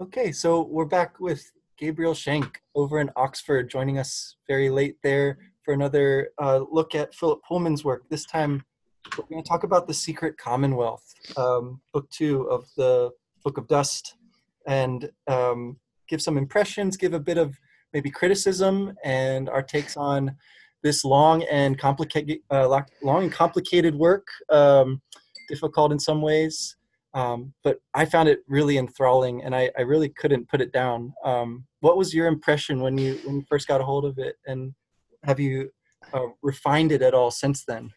Okay, so we're back with Gabriel Schenk over in Oxford, joining us very late there for another uh, look at Philip Pullman's work. This time, we're going to talk about The Secret Commonwealth, um, book two of the Book of Dust, and um, give some impressions, give a bit of maybe criticism, and our takes on this long and complicated, uh, long and complicated work, um, difficult in some ways. Um, but I found it really enthralling, and I, I really couldn't put it down. Um, what was your impression when you when you first got a hold of it, and have you uh, refined it at all since then?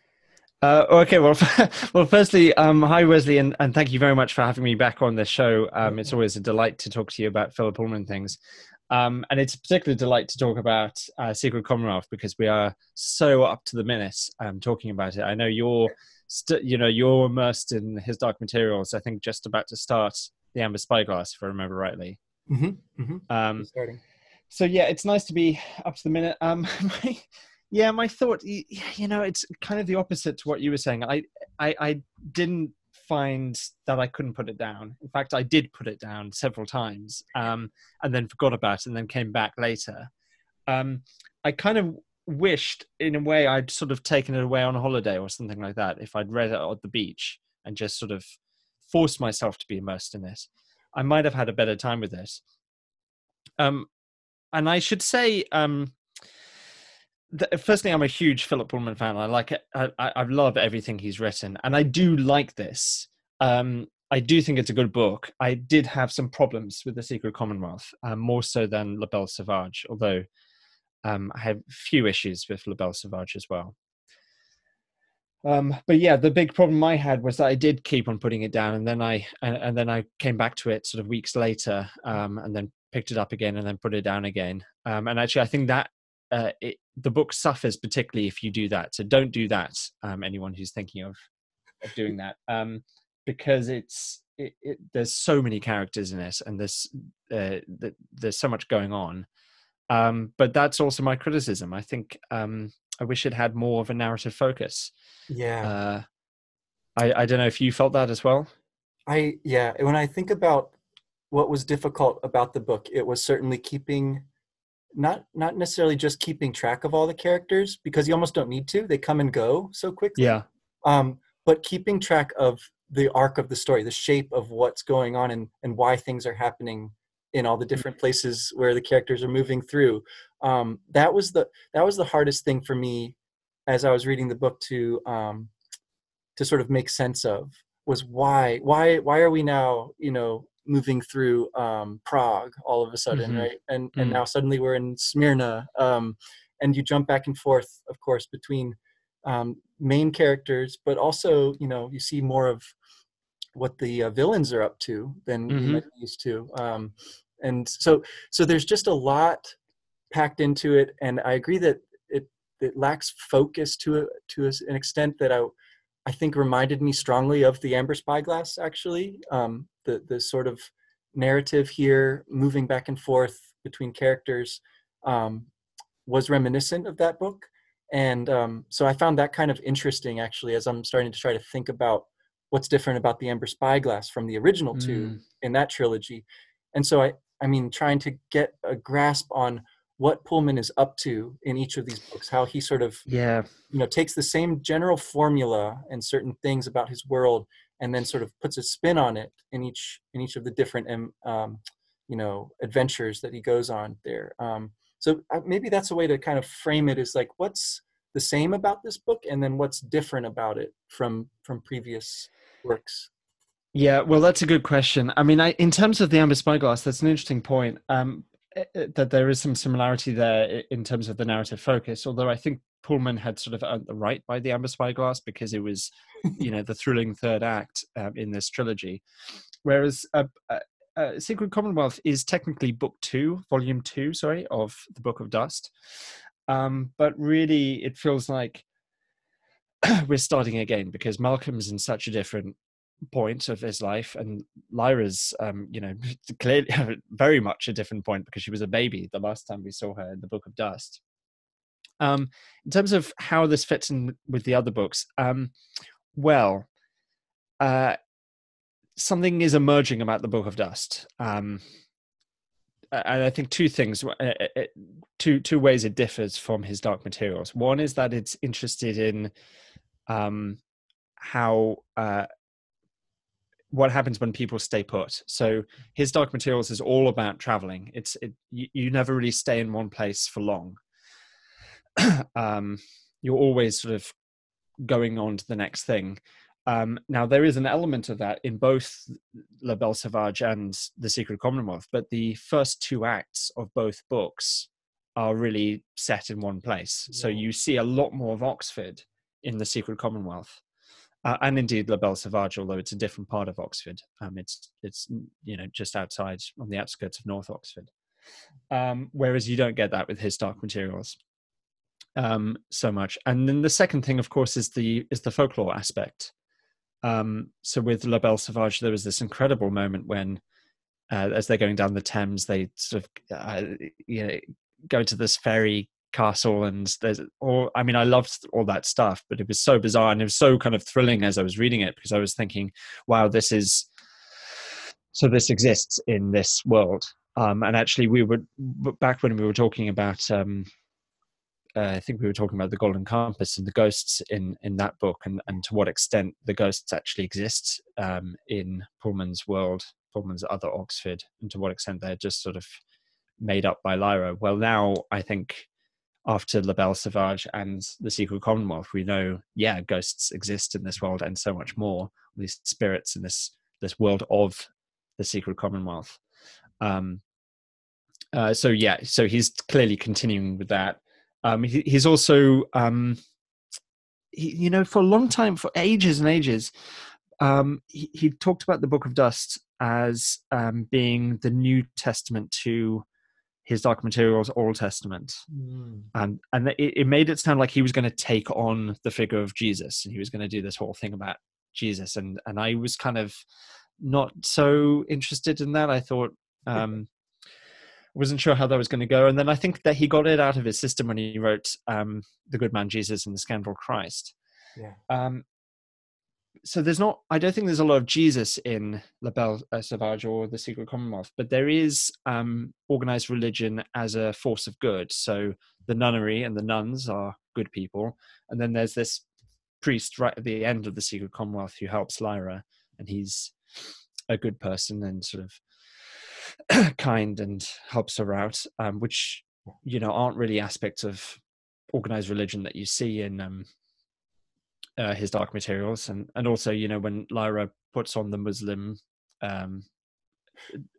Uh, okay, well, well, firstly, um, hi Wesley, and, and thank you very much for having me back on the show. Um, it's always a delight to talk to you about Philip Pullman things, um, and it's a particular delight to talk about uh, Secret Commonwealth because we are so up to the minute um, talking about it. I know you're st- you know you're immersed in his dark materials. I think just about to start the Amber Spyglass, if I remember rightly. Mm-hmm, mm-hmm. Um, starting. So yeah, it's nice to be up to the minute. Um, my, yeah, my thought, you know, it's kind of the opposite to what you were saying. I, I, I didn't find that I couldn't put it down. In fact, I did put it down several times, um, and then forgot about it, and then came back later. Um, I kind of wished in a way I'd sort of taken it away on a holiday or something like that if I'd read it at the beach and just sort of forced myself to be immersed in it. I might have had a better time with this. Um, and I should say, um, firstly, I'm a huge Philip Pullman fan. I like it. I, I, love everything he's written, and I do like this. Um, I do think it's a good book. I did have some problems with The Secret Commonwealth, um, more so than La Belle Sauvage, although um, I have few issues with La Belle Sauvage as well. Um, but yeah, the big problem I had was that I did keep on putting it down, and then I and, and then I came back to it sort of weeks later, um, and then picked it up again, and then put it down again. Um, and actually, I think that uh, it, the book suffers particularly if you do that. So don't do that. Um, anyone who's thinking of, of doing that, um, because it's it, it, there's so many characters in it, and there's uh, there's so much going on um, but that's also my criticism. I think um, I wish it had more of a narrative focus. Yeah. Uh, I, I don't know if you felt that as well. I yeah. When I think about what was difficult about the book, it was certainly keeping not not necessarily just keeping track of all the characters because you almost don't need to. They come and go so quickly. Yeah. Um, but keeping track of the arc of the story, the shape of what's going on, and and why things are happening in all the different places where the characters are moving through. Um, that was the that was the hardest thing for me as I was reading the book to um, to sort of make sense of was why why why are we now you know moving through um, Prague all of a sudden mm-hmm. right and mm-hmm. and now suddenly we're in Smyrna um, and you jump back and forth of course between um, main characters but also you know you see more of what the uh, villains are up to than mm-hmm. you might used to um, and so so there's just a lot packed into it and i agree that it it lacks focus to a, to an extent that i i think reminded me strongly of the amber spyglass actually. Um, the the sort of narrative here moving back and forth between characters um, was reminiscent of that book. And um, so i found that kind of interesting actually as i'm starting to try to think about what's different about the amber spyglass from the original two mm. in that trilogy. And so i I mean, trying to get a grasp on what Pullman is up to in each of these books, how he sort of yeah you know takes the same general formula and certain things about his world, and then sort of puts a spin on it in each in each of the different um, um you know adventures that he goes on there. Um, so uh, maybe that's a way to kind of frame it is like what's the same about this book, and then what's different about it from from previous works. Yeah, well, that's a good question. I mean, I, in terms of the amber spyglass, that's an interesting point. Um, eh, eh, that there is some similarity there in terms of the narrative focus. Although I think Pullman had sort of earned the right by the amber spyglass because it was, you know, the thrilling third act um, in this trilogy. Whereas uh, uh, uh, Secret Commonwealth is technically book two, volume two, sorry, of the Book of Dust. Um, but really, it feels like we're starting again because Malcolm's in such a different point of his life and lyra's um you know clearly very much a different point because she was a baby the last time we saw her in the book of dust um in terms of how this fits in with the other books um well uh something is emerging about the book of dust um and I think two things, two two ways it differs from his Dark Materials. One is that it's interested in um, how uh, what happens when people stay put. So his Dark Materials is all about traveling. It's it, you, you never really stay in one place for long. um, you're always sort of going on to the next thing. Um, now there is an element of that in both La Belle Sauvage and The Secret Commonwealth, but the first two acts of both books are really set in one place. Yeah. So you see a lot more of Oxford in The Secret Commonwealth, uh, and indeed La Belle Sauvage, although it's a different part of Oxford. Um, it's it's you know just outside on the outskirts of North Oxford. Um, whereas you don't get that with his Dark Materials um, so much. And then the second thing, of course, is the is the folklore aspect. Um, so with La Belle Sauvage, there was this incredible moment when, uh, as they're going down the Thames, they sort of uh, you know go to this fairy castle and there's all i mean i loved all that stuff but it was so bizarre and it was so kind of thrilling as i was reading it because i was thinking wow this is so this exists in this world um, and actually we were back when we were talking about um, uh, I think we were talking about the Golden Compass and the ghosts in in that book, and and to what extent the ghosts actually exist um, in Pullman's world, Pullman's other Oxford, and to what extent they're just sort of made up by Lyra. Well, now I think after La Belle Sauvage and the Secret Commonwealth, we know, yeah, ghosts exist in this world and so much more. These spirits in this this world of the Secret Commonwealth. Um, uh, so yeah, so he's clearly continuing with that. Um, he, he's also, um, he, you know, for a long time, for ages and ages, um, he, he, talked about the Book of Dust as um, being the New Testament to his Dark Materials Old Testament, mm. and and it, it made it sound like he was going to take on the figure of Jesus, and he was going to do this whole thing about Jesus, and and I was kind of not so interested in that. I thought um, wasn't sure how that was going to go. And then I think that he got it out of his system when he wrote um, The Good Man Jesus and The Scoundrel Christ. Yeah. Um, so there's not, I don't think there's a lot of Jesus in La Belle uh, Sauvage or The Secret Commonwealth, but there is um, organized religion as a force of good. So the nunnery and the nuns are good people. And then there's this priest right at the end of The Secret Commonwealth who helps Lyra, and he's a good person and sort of kind and helps her out, um, which you know aren't really aspects of organized religion that you see in um, uh, his dark materials, and and also you know when Lyra puts on the Muslim um,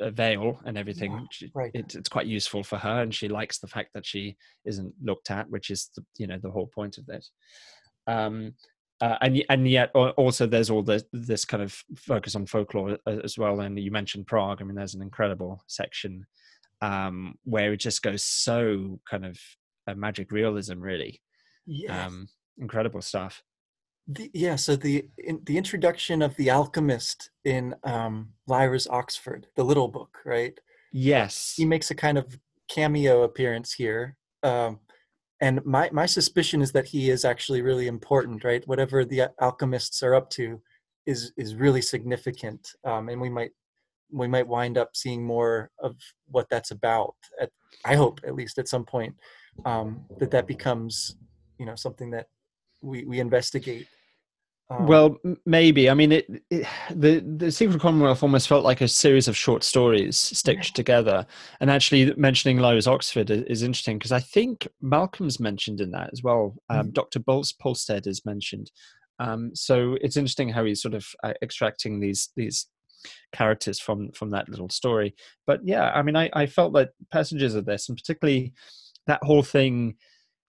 veil and everything, yeah, she, right. it, it's quite useful for her, and she likes the fact that she isn't looked at, which is the, you know the whole point of this. Um, uh, and and yet also there's all this this kind of focus on folklore as well. And you mentioned Prague. I mean, there's an incredible section um, where it just goes so kind of magic realism, really. Yeah, um, incredible stuff. The, yeah, so the in, the introduction of the alchemist in um, Lyra's Oxford, the little book, right? Yes, he makes a kind of cameo appearance here. Um, and my my suspicion is that he is actually really important right whatever the alchemists are up to is is really significant um, and we might we might wind up seeing more of what that's about at, i hope at least at some point um, that that becomes you know something that we we investigate um, well, maybe. I mean, it, it, the the Secret Commonwealth almost felt like a series of short stories stitched together. And actually, mentioning Lyra's Oxford is, is interesting because I think Malcolm's mentioned in that as well. Um, mm Dr. Bolts Polstead is mentioned. Um, so it's interesting how he's sort of uh, extracting these these characters from from that little story. But yeah, I mean, I, I felt that passages of this, and particularly that whole thing,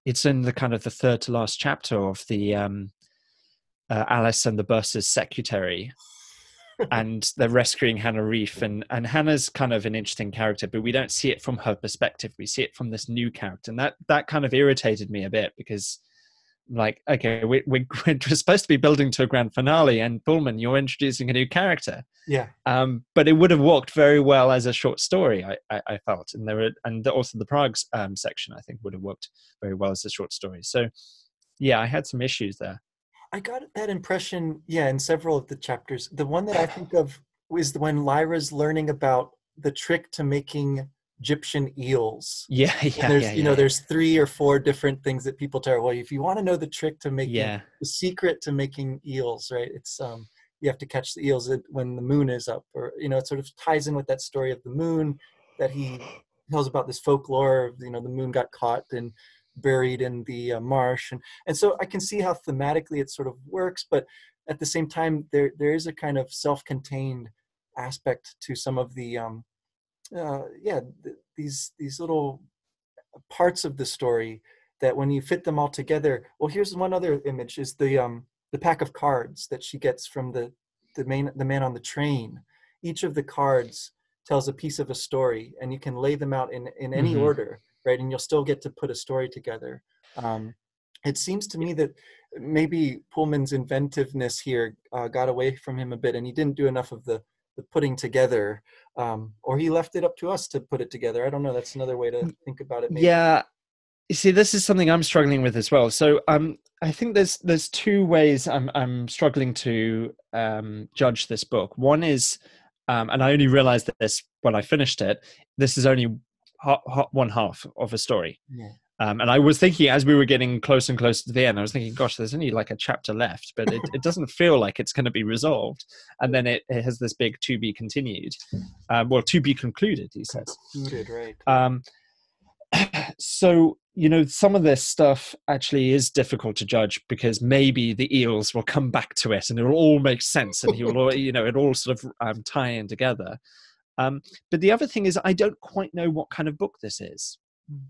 it's in the kind of the third to last chapter of the um, uh, Alice and the Bursar's secretary, and they're rescuing Hannah Relf, and and Hannah's kind of an interesting character, but we don't see it from her perspective. We see it from this new character, and that that kind of irritated me a bit because. Like okay, we, we, we're supposed to be building to a grand finale, and Pullman, you're introducing a new character. Yeah. Um, but it would have worked very well as a short story. I, I, I felt, and there were, and also the Prague um, section, I think, would have worked very well as a short story. So, yeah, I had some issues there. I got that impression, yeah, in several of the chapters. The one that I think of is when Lyra's learning about the trick to making Egyptian eels. Yeah, yeah, there's yeah, you know yeah. there's three or four different things that people tell. Well, if you want to know the trick to making Yeah. the secret to making eels, right? It's um you have to catch the eels when the moon is up, or you know it sort of ties in with that story of the moon that he tells about this folklore of you know the moon got caught and buried in the uh, marsh and and so i can see how thematically it sort of works but at the same time there there is a kind of self-contained aspect to some of the um uh yeah th- these these little parts of the story that when you fit them all together well here's one other image is the um the pack of cards that she gets from the the main the man on the train each of the cards tells a piece of a story and you can lay them out in in any Mhm. order right and you'll still get to put a story together um it seems to me that maybe pullman's inventiveness here uh, got away from him a bit and he didn't do enough of the the putting together um or he left it up to us to put it together i don't know that's another way to think about it maybe. Yeah. You see, this is something I'm struggling with as well. So um I think there's there's two ways I'm I'm struggling to um judge this book. One is um and I only realized this when I finished it, this is only ha- ha- one half of a story. Yeah. Um, and I was thinking as we were getting closer and closer to the end, I was thinking, gosh, there's only like a chapter left, but it, it doesn't feel like it's going to be resolved. And then it, it has this big to be continued, um, well, to be concluded, he says. Concluded, right Um, so you know, some of this stuff actually is difficult to judge because maybe the eels will come back to it and it will all make sense and he will, all- you know, it all sort of um, tie in together. Um, but the other thing is, I don't quite know what kind of book this is. Mm.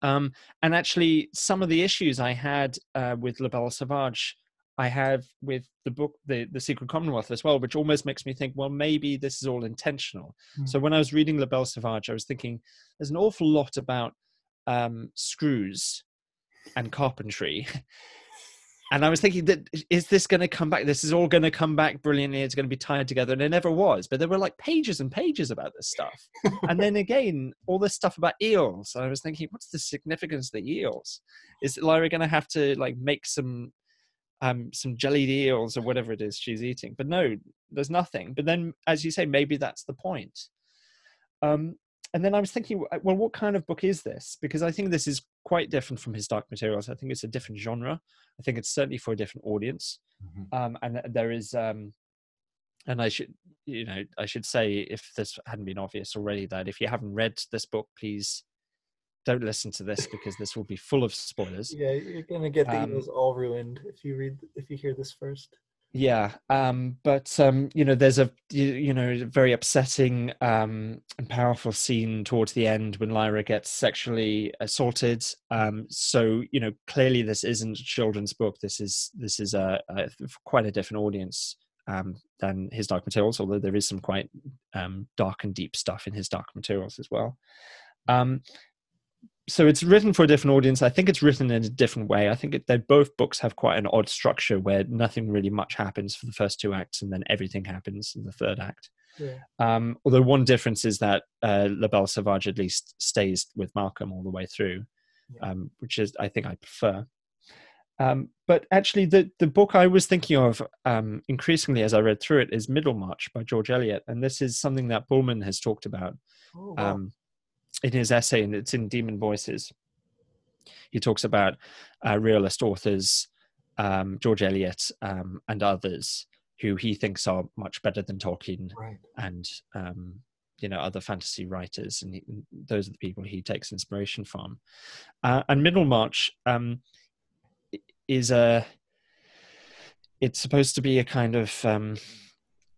Um, and actually, some of the issues I had uh, with La Belle Sauvage, I have with the book, the the Secret Commonwealth as well, which almost makes me think, well, maybe this is all intentional. Mm. So when I was reading La Belle Sauvage, I was thinking, there's an awful lot about um, screws and carpentry. And I was thinking that is this going to come back? This is all going to come back brilliantly. It's going to be tied together, and it never was. But there were like pages and pages about this stuff. and then again, all this stuff about eels. I was thinking, what's the significance of the eels? Is Lyra going to have to like make some um some jellied eels or whatever it is she's eating? But no, there's nothing. But then, as you say, maybe that's the point. Um, and then I was thinking, well, what kind of book is this? Because I think this is quite different from his Dark Materials. I think it's a different genre. I think it's certainly for a different audience. Mhm. Um, and there is, um, and I should, you know, I should say, if this hadn't been obvious already, that if you haven't read this book, please don't listen to this because this will be full of spoilers. yeah you're gonna get the Um, all ruined if you read if you hear this first Yeah, um, but um, you know, there's a you, know very upsetting um, and powerful scene towards the end when Lyra gets sexually assaulted. Um, so you know, clearly this isn't a children's book. This is this is a, a quite a different audience um, than his Dark Materials. Although there is some quite um, dark and deep stuff in his Dark Materials as well. Um, so it's written for a different audience. I think it's written in a different way. I think it, that both books have quite an odd structure where nothing really much happens for the first two acts, and then everything happens in the third act. yeah Um, although one difference is that uh, La Belle Sauvage at least stays with Malcolm all the way through, Yeah. um, which is I think I prefer. Um, but actually, the the book I was thinking of um, increasingly as I read through it is Middlemarch by George Eliot, and this is something that Pullman has talked about oh, wow. In his essay, and it's in Daemon Voices. He talks about uh, realist authors, um, George Eliot, um, and others who he thinks are much better than Tolkien right and um, you know other fantasy writers, and he, those are the people he takes inspiration from. Uh, and Middlemarch um, is a it's supposed to be a kind of um,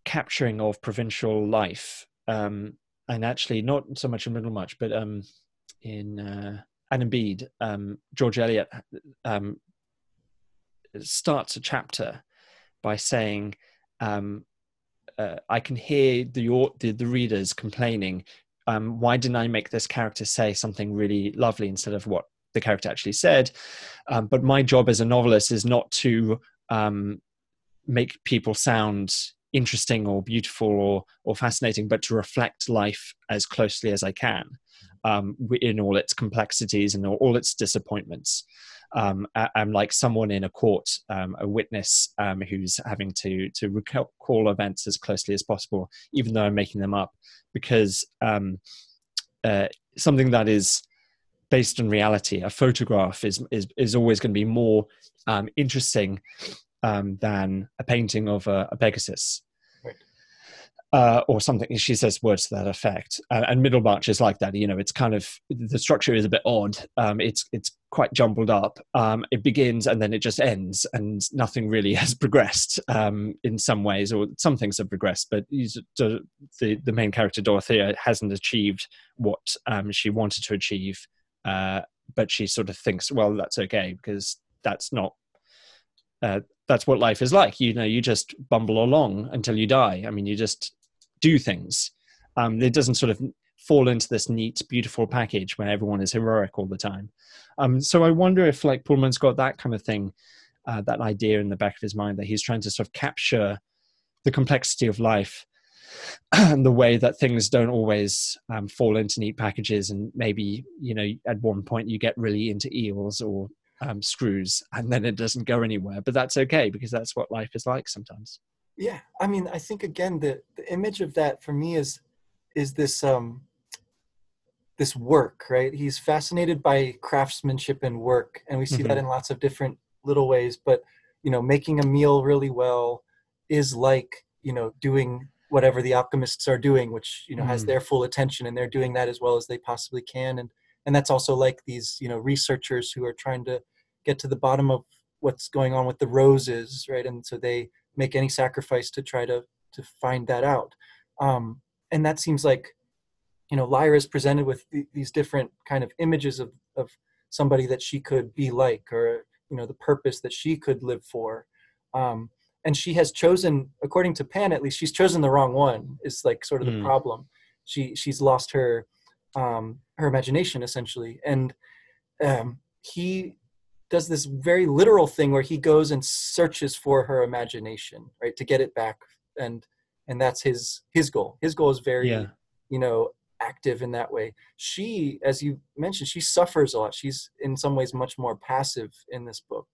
capturing of provincial life, um, and actually not so much in Middlemarch, but um, in uh, Adam Bede, um, George Eliot um, starts a chapter by saying, um, uh, "I can hear the, the the readers complaining. Um, why didn't I make this character say something really lovely instead of what the character actually said? Um, but my job as a novelist is not to um, make people sound interesting or beautiful or or fascinating, but to reflect life as closely as I can." Um, in all its complexities and all, all its disappointments um, I- I'm like someone in a court, um, a witness um, who's having to to recall events as closely as possible, even though I'm making them up, because um, uh, something that is based on reality. A photograph is is is always going to be more um, interesting um, than a painting of a, a Pegasus. Uh, or something. She says words to that effect. Uh, and Middlemarch is like that. You know, it's kind of the structure is a bit odd. Um, it's it's quite jumbled up. Um, it begins and then it just ends, and nothing really has progressed um, in some ways, or some things have progressed. But the the main character Dorothea hasn't achieved what um, she wanted to achieve. Uh, but she sort of thinks, well, that's okay because that's not uh, that's what life is like. You know, you just bumble along until you die. I mean, you just do things. Um, it doesn't sort of fall into this neat, beautiful package where everyone is heroic all the time. Um, so I wonder if like Pullman's got that kind of thing, uh, that idea in the back of his mind that he's trying to sort of capture the complexity of life and the way that things don't always um, fall into neat packages and maybe you know at one point you get really into eels or um, screws and then it doesn't go anywhere but that's okay because that's what life is like sometimes yeah i mean i think again the, the image of that for me is is this um this work right he's fascinated by craftsmanship and work and we see mm-hmm. that in lots of different little ways but you know making a meal really well is like you know doing whatever the alchemists are doing which you know mm. has their full attention and they're doing that as well as they possibly can and and that's also like these you know researchers who are trying to get to the bottom of what's going on with the roses right? And so they make any sacrifice to try to to find that out. Um, and that seems like you know lyra is presented with th- these different kind of images of of somebody that she could be like or you know the purpose that she could live for. Um, and she has chosen according to pan at least she's chosen the wrong one is like sort of the mm. problem. She she's lost her um, her imagination essentially. And um, he does this very literal thing where he goes and searches for her imagination right to get it back and and that's his his goal. His goal is very yeah. you know active in that way. She as you mentioned she suffers a lot. She's in some ways much more passive in this book.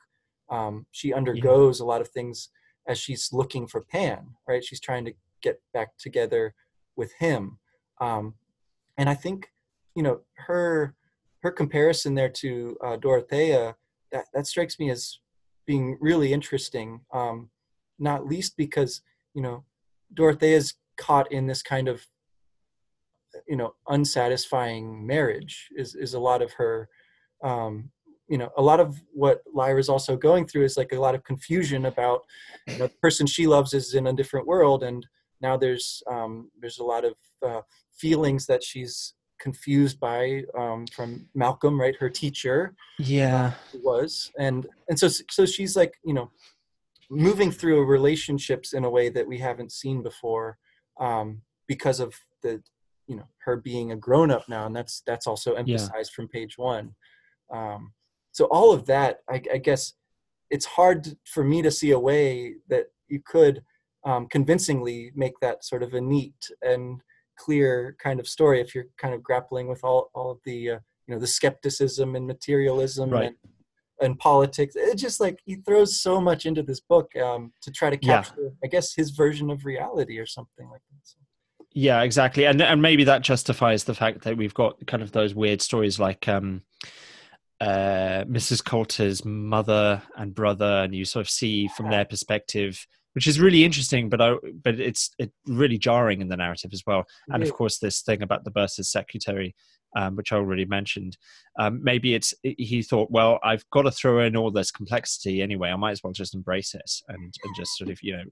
Um, she undergoes yeah. a lot of things as she's looking for pan right? She's trying to get back together with him. Um, and i think you know her her comparison there to uh, dorothea that, that strikes me as being really interesting um, not least because you know dorothea is caught in this kind of you know unsatisfying marriage is is a lot of her um, you know a lot of what lyra's also going through is like a lot of confusion about you know, the person she loves is in a different world and now there's um, there's a lot of uh, feelings that she's confused by um, from Malcolm, right? Her teacher, yeah, uh, was, and and so so she's like you know moving through relationships in a way that we haven't seen before um, because of the you know her being a grown up now, and that's that's also emphasized yeah. from page one. Um, so all of that, I, I guess, it's hard for me to see a way that you could um, convincingly make that sort of a neat and clear kind of story if you're kind of grappling with all, all of the uh, you know the skepticism and materialism right. and, and politics it just like he throws so much into this book um, to try to capture yeah. i guess his version of reality or something like that yeah exactly and and maybe that justifies the fact that we've got kind of those weird stories like um uh mrs coulter's mother and brother and you sort of see from their perspective which is really interesting, but I, but it's it really jarring in the narrative as well. And of course, this thing about the Bursar's secretary, um, which I already mentioned. Um, maybe it's he thought, well, I've got to throw in all this complexity anyway. I might as well just embrace it and, and just sort of you know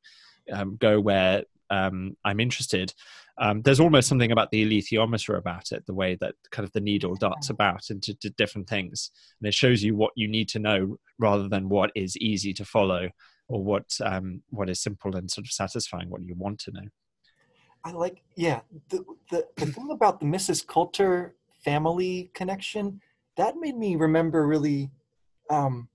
um, go where um, I'm interested. Um, there's almost something about the alethiometer about it, the way that kind of the needle darts about into different things, and it shows you what you need to know rather than what is easy to follow or what um, what is simple and sort of satisfying what you want to know i like yeah the, the, the thing about the mrs coulter family connection that made me remember really um,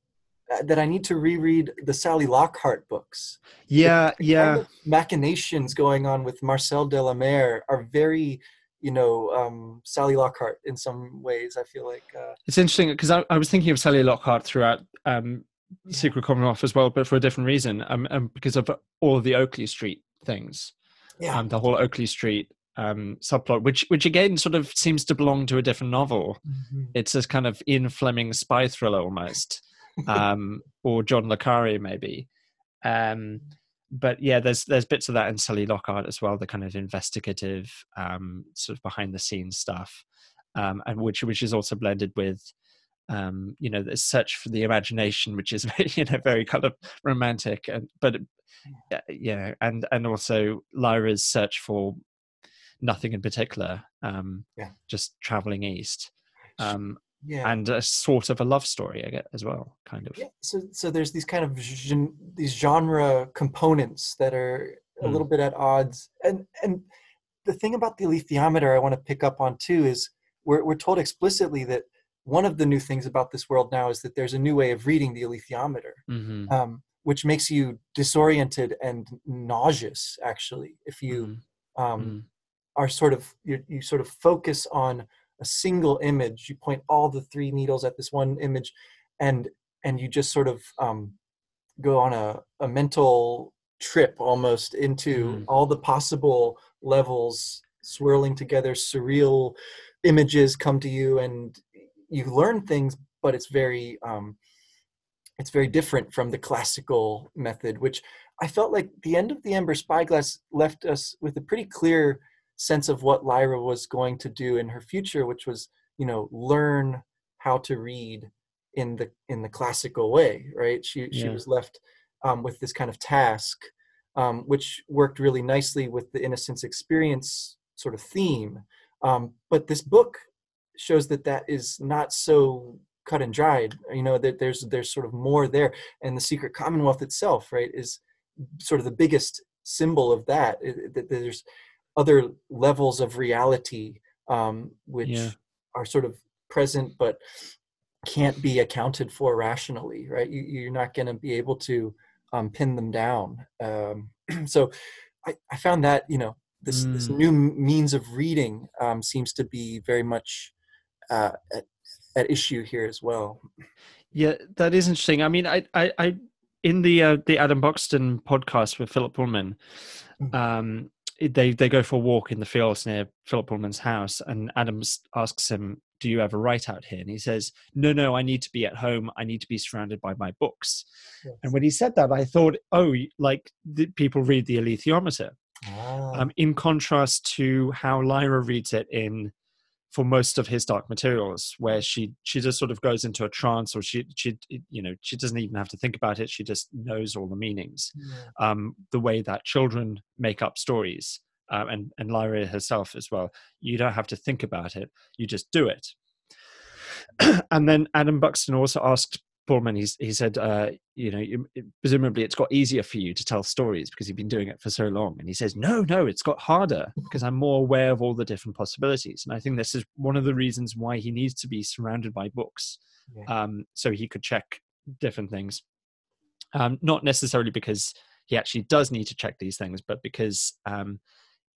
that i need to reread the sally lockhart books yeah the, yeah kind of machinations going on with marcel delamare are very you know um, Sally Lockhart in some ways. I feel like uh, it's interesting because I, I, was thinking of Sally Lockhart throughout um, Secret Commonwealth as well, but for a different reason, um, um, because of all of the Oakley Street things. Yeah. Um, the whole Oakley Street um, subplot, which which again sort of seems to belong to a different novel. Mhm. It's this kind of Ian Fleming spy thriller almost, um, or John le Carre maybe. Um, but yeah, there's there's bits of that in Sally Lockhart as well, the kind of investigative, um, sort of behind the scenes stuff, um, and which which is also blended with, um, you know, the search for the imagination, which is you know very kind of romantic, and but yeah, yeah, and and also Lyra's search for nothing in particular, um, Yeah. just traveling east, um, yeah and a sort of a love story I get as well, kind of. Yeah, so so there's these kind of gen, these genre components that are a Mm. little bit at odds, and and the thing about the alethiometer I want to pick up on too is we're we're told explicitly that one of the new things about this world now is that there's a new way of reading the alethiometer, hmm um, which makes you disoriented and nauseous. Actually, if you um, Mm. are sort of you, you sort of focus on a single image you point all the three needles at this one image and and you just sort of um, go on a, a mental trip almost into Mhm. all the possible levels swirling together surreal images come to you and you learn things but it's very um, it's very different from the classical method which i felt like the end of the amber spyglass left us with a pretty clear sense of what lyra was going to do in her future which was you know learn how to read in the in the classical way right? She she was left um, with this kind of task um, which worked really nicely with the innocence experience sort of theme. Um, but this book shows that that is not so cut and dried you know that there's there's sort of more there and the secret commonwealth itself right is sort of the biggest symbol of that that there's other levels of reality um, which Yeah. are sort of present but can't be accounted for rationally right you, you're not going to be able to um, pin them down um, so I, I found that you know this, this Mm. new means of reading um, seems to be very much uh, at, at issue here as well Yeah, that is interesting. I mean, I, I, I in the uh, the Adam Buxton podcast with Philip Pullman, Mhm. um, they they go for a walk in the fields near Philip Pullman's house, and Adam asks him, "Do you ever write out here?" And he says, "No, no, I need to be at home. I need to be surrounded by my books." And when he said that, I thought, "Oh, like the, people read the alethiometer." Ah, um, in contrast to how Lyra reads it in for most of his dark materials, where she she just sort of goes into a trance, or she she you know she doesn't even have to think about it; she just knows all the meanings. yeah. Um, the way that children make up stories, um, and and Lyra herself as well, you don't have to think about it; you just do it. and then Adam Buxton also asked He's, he said, uh, you know, presumably it's got easier for you to tell stories because you've been doing it for so long. And he says, no, no, it's got harder because I'm more aware of all the different possibilities. And I think this is one of the reasons why he needs to be surrounded by books, Yeah. um, so he could check different things. Um, not necessarily because he actually does need to check these things, but because um,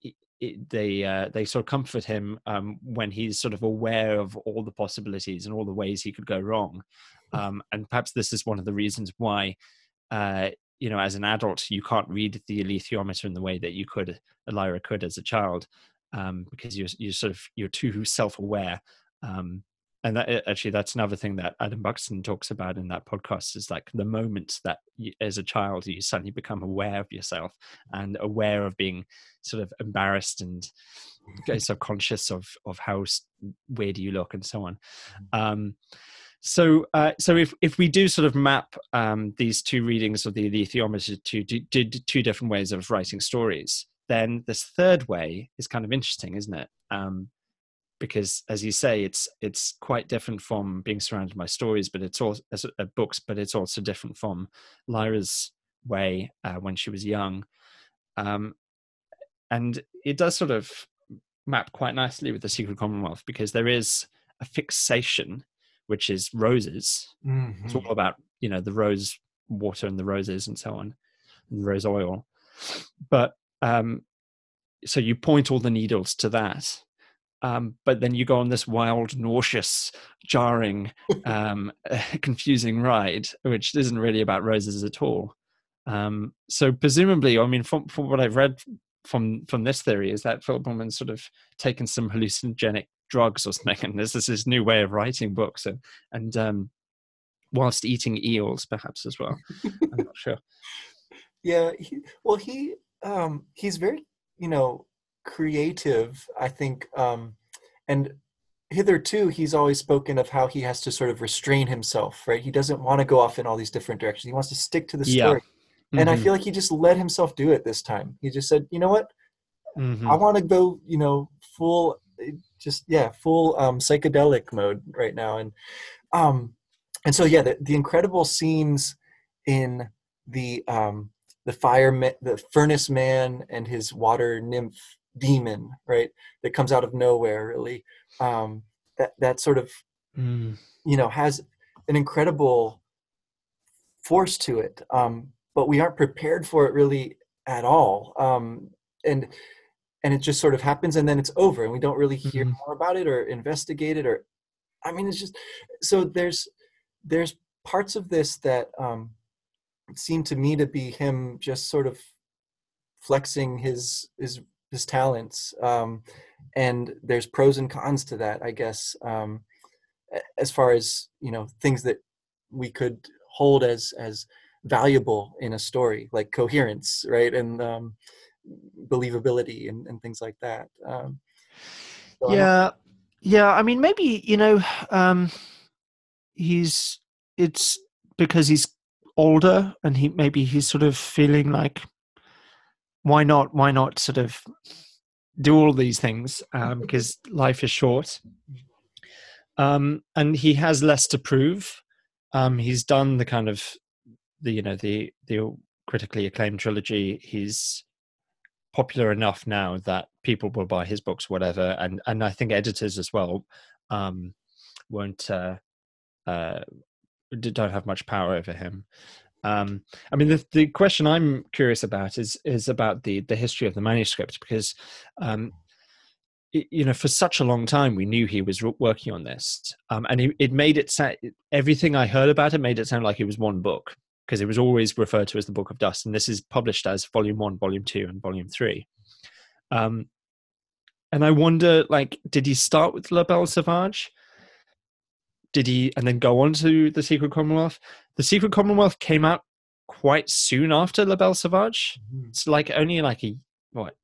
it, it, they uh, they sort of comfort him um, when he's sort of aware of all the possibilities and all the ways he could go wrong. Um, and perhaps this is one of the reasons why, uh, you know, as an adult, you can't read the alethiometer in the way that you could, Lyra could as a child, um, because you're you're sort of you're too self-aware. Um, and that, actually, that's another thing that Adam Buxton talks about in that podcast is like the moment that you, as a child you suddenly become aware of yourself and aware of being sort of embarrassed and so conscious of of how weird you look and so on. So, uh, so if if we do sort of map um, these two readings of the alethiometer to to, to two different ways of writing stories, then this third way is kind of interesting, isn't it? Um, because, as you say, it's it's quite different from being surrounded by stories, but it's also uh, books, but it's also different from Lyra's way uh, when she was young, um, and it does sort of map quite nicely with the Secret Commonwealth because there is a fixation which is roses. It's Mhm. all about you know the rose water and the roses and so on, and rose oil. But um, so you point all the needles to that, um, but then you go on this wild, nauseous, jarring, um, confusing ride, which isn't really about roses at all. Um, so presumably, I mean, from, from what I've read from from this theory is that Philip Pullman's sort of taken some hallucinogenic drugs or something, and this is his new way of writing books, and and um, whilst eating eels, perhaps as well. I'm not sure. Yeah, he, well, he um, he's very you know creative. I think, um, and hitherto he's always spoken of how he has to sort of restrain himself. Right, he doesn't want to go off in all these different directions. He wants to stick to the story. Yeah. Mm-hmm. And I mm-hmm. feel like he just let himself do it this time. He just said, you know what? Mm-hmm. I want to go, you know, full, just yeah, full um, psychedelic mode right now. And um, and so yeah, the, the incredible scenes in the um, the fire, ma- the furnace man and his water nymph demon, right? That comes out of nowhere, really. Um, that that sort of, mm. you know, has an incredible force to it. Um, but we aren't prepared for it really at all. Um, and and it just sort of happens and then it's over and we don't really hear mm-hmm. more about it or investigate it or I mean it's just so there's there's parts of this that um, seem to me to be him just sort of flexing his his his talents um, and there's pros and cons to that i guess um, as far as you know things that we could hold as as valuable in a story like coherence right and um, believability and, and things like that um, so yeah I yeah i mean maybe you know um, he's it's because he's older and he maybe he's sort of feeling like why not why not sort of do all these things because um, life is short. Um, and he has less to prove. Um, he's done the kind of the you know the the critically acclaimed trilogy. He's popular enough now that people will buy his books whatever and and i think editors as well um won't uh uh don't have much power over him. Um i mean the the question i'm curious about is is about the the history of the manuscript because um you know for such a long time we knew he was working on this. Um and it, it made it sound everything i heard about it made it sound like it was one book because it was always referred to as the Book of Dust, and this is published as Volume One, Volume Two, and Volume Three. Um, and I wonder, like, did he start with La Belle Sauvage? Did he, and then go on to the Secret Commonwealth? The Secret Commonwealth came out quite soon after La Belle Sauvage. Mm-hmm. It's like only like a what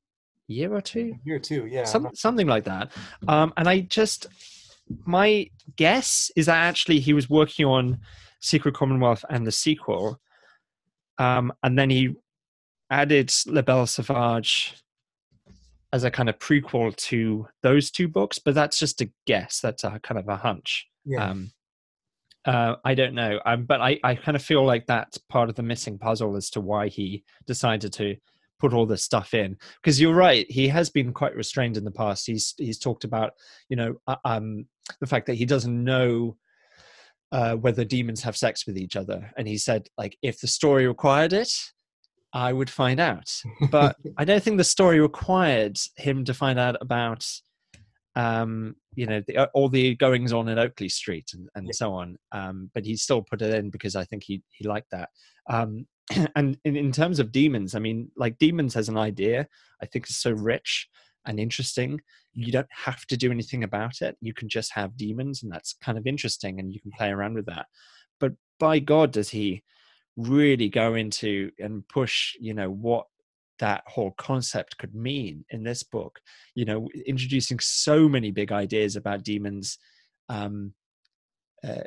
year or two, year or two, yeah, Some, something like that. Um, and I just, my guess is that actually he was working on Secret Commonwealth and the sequel. Um, and then he added La Belle Sauvage as a kind of prequel to those two books, but that's just a guess. That's a kind of a hunch. Yeah. Um, uh, I don't know, um, but I, I kind of feel like that's part of the missing puzzle as to why he decided to put all this stuff in. Because you're right, he has been quite restrained in the past. He's he's talked about you know uh, um, the fact that he doesn't know uh, whether daemons have sex with each other. And he said, like, if the story required it, I would find out. But I don't think the story required him to find out about, um, you know, the, uh, all the goings on in Oakley Street and, and yeah. so on. Um, but he still put it in because I think he he liked that. Um, and in, in terms of daemons, I mean, like daemons as an idea, I think is so rich and interesting. You don't have to do anything about it. You can just have daemons, and that's kind of interesting, and you can play around with that. But by God, does he really go into and push, you know, what that whole concept could mean in this book? You know, introducing so many big ideas about daemons. Um, uh,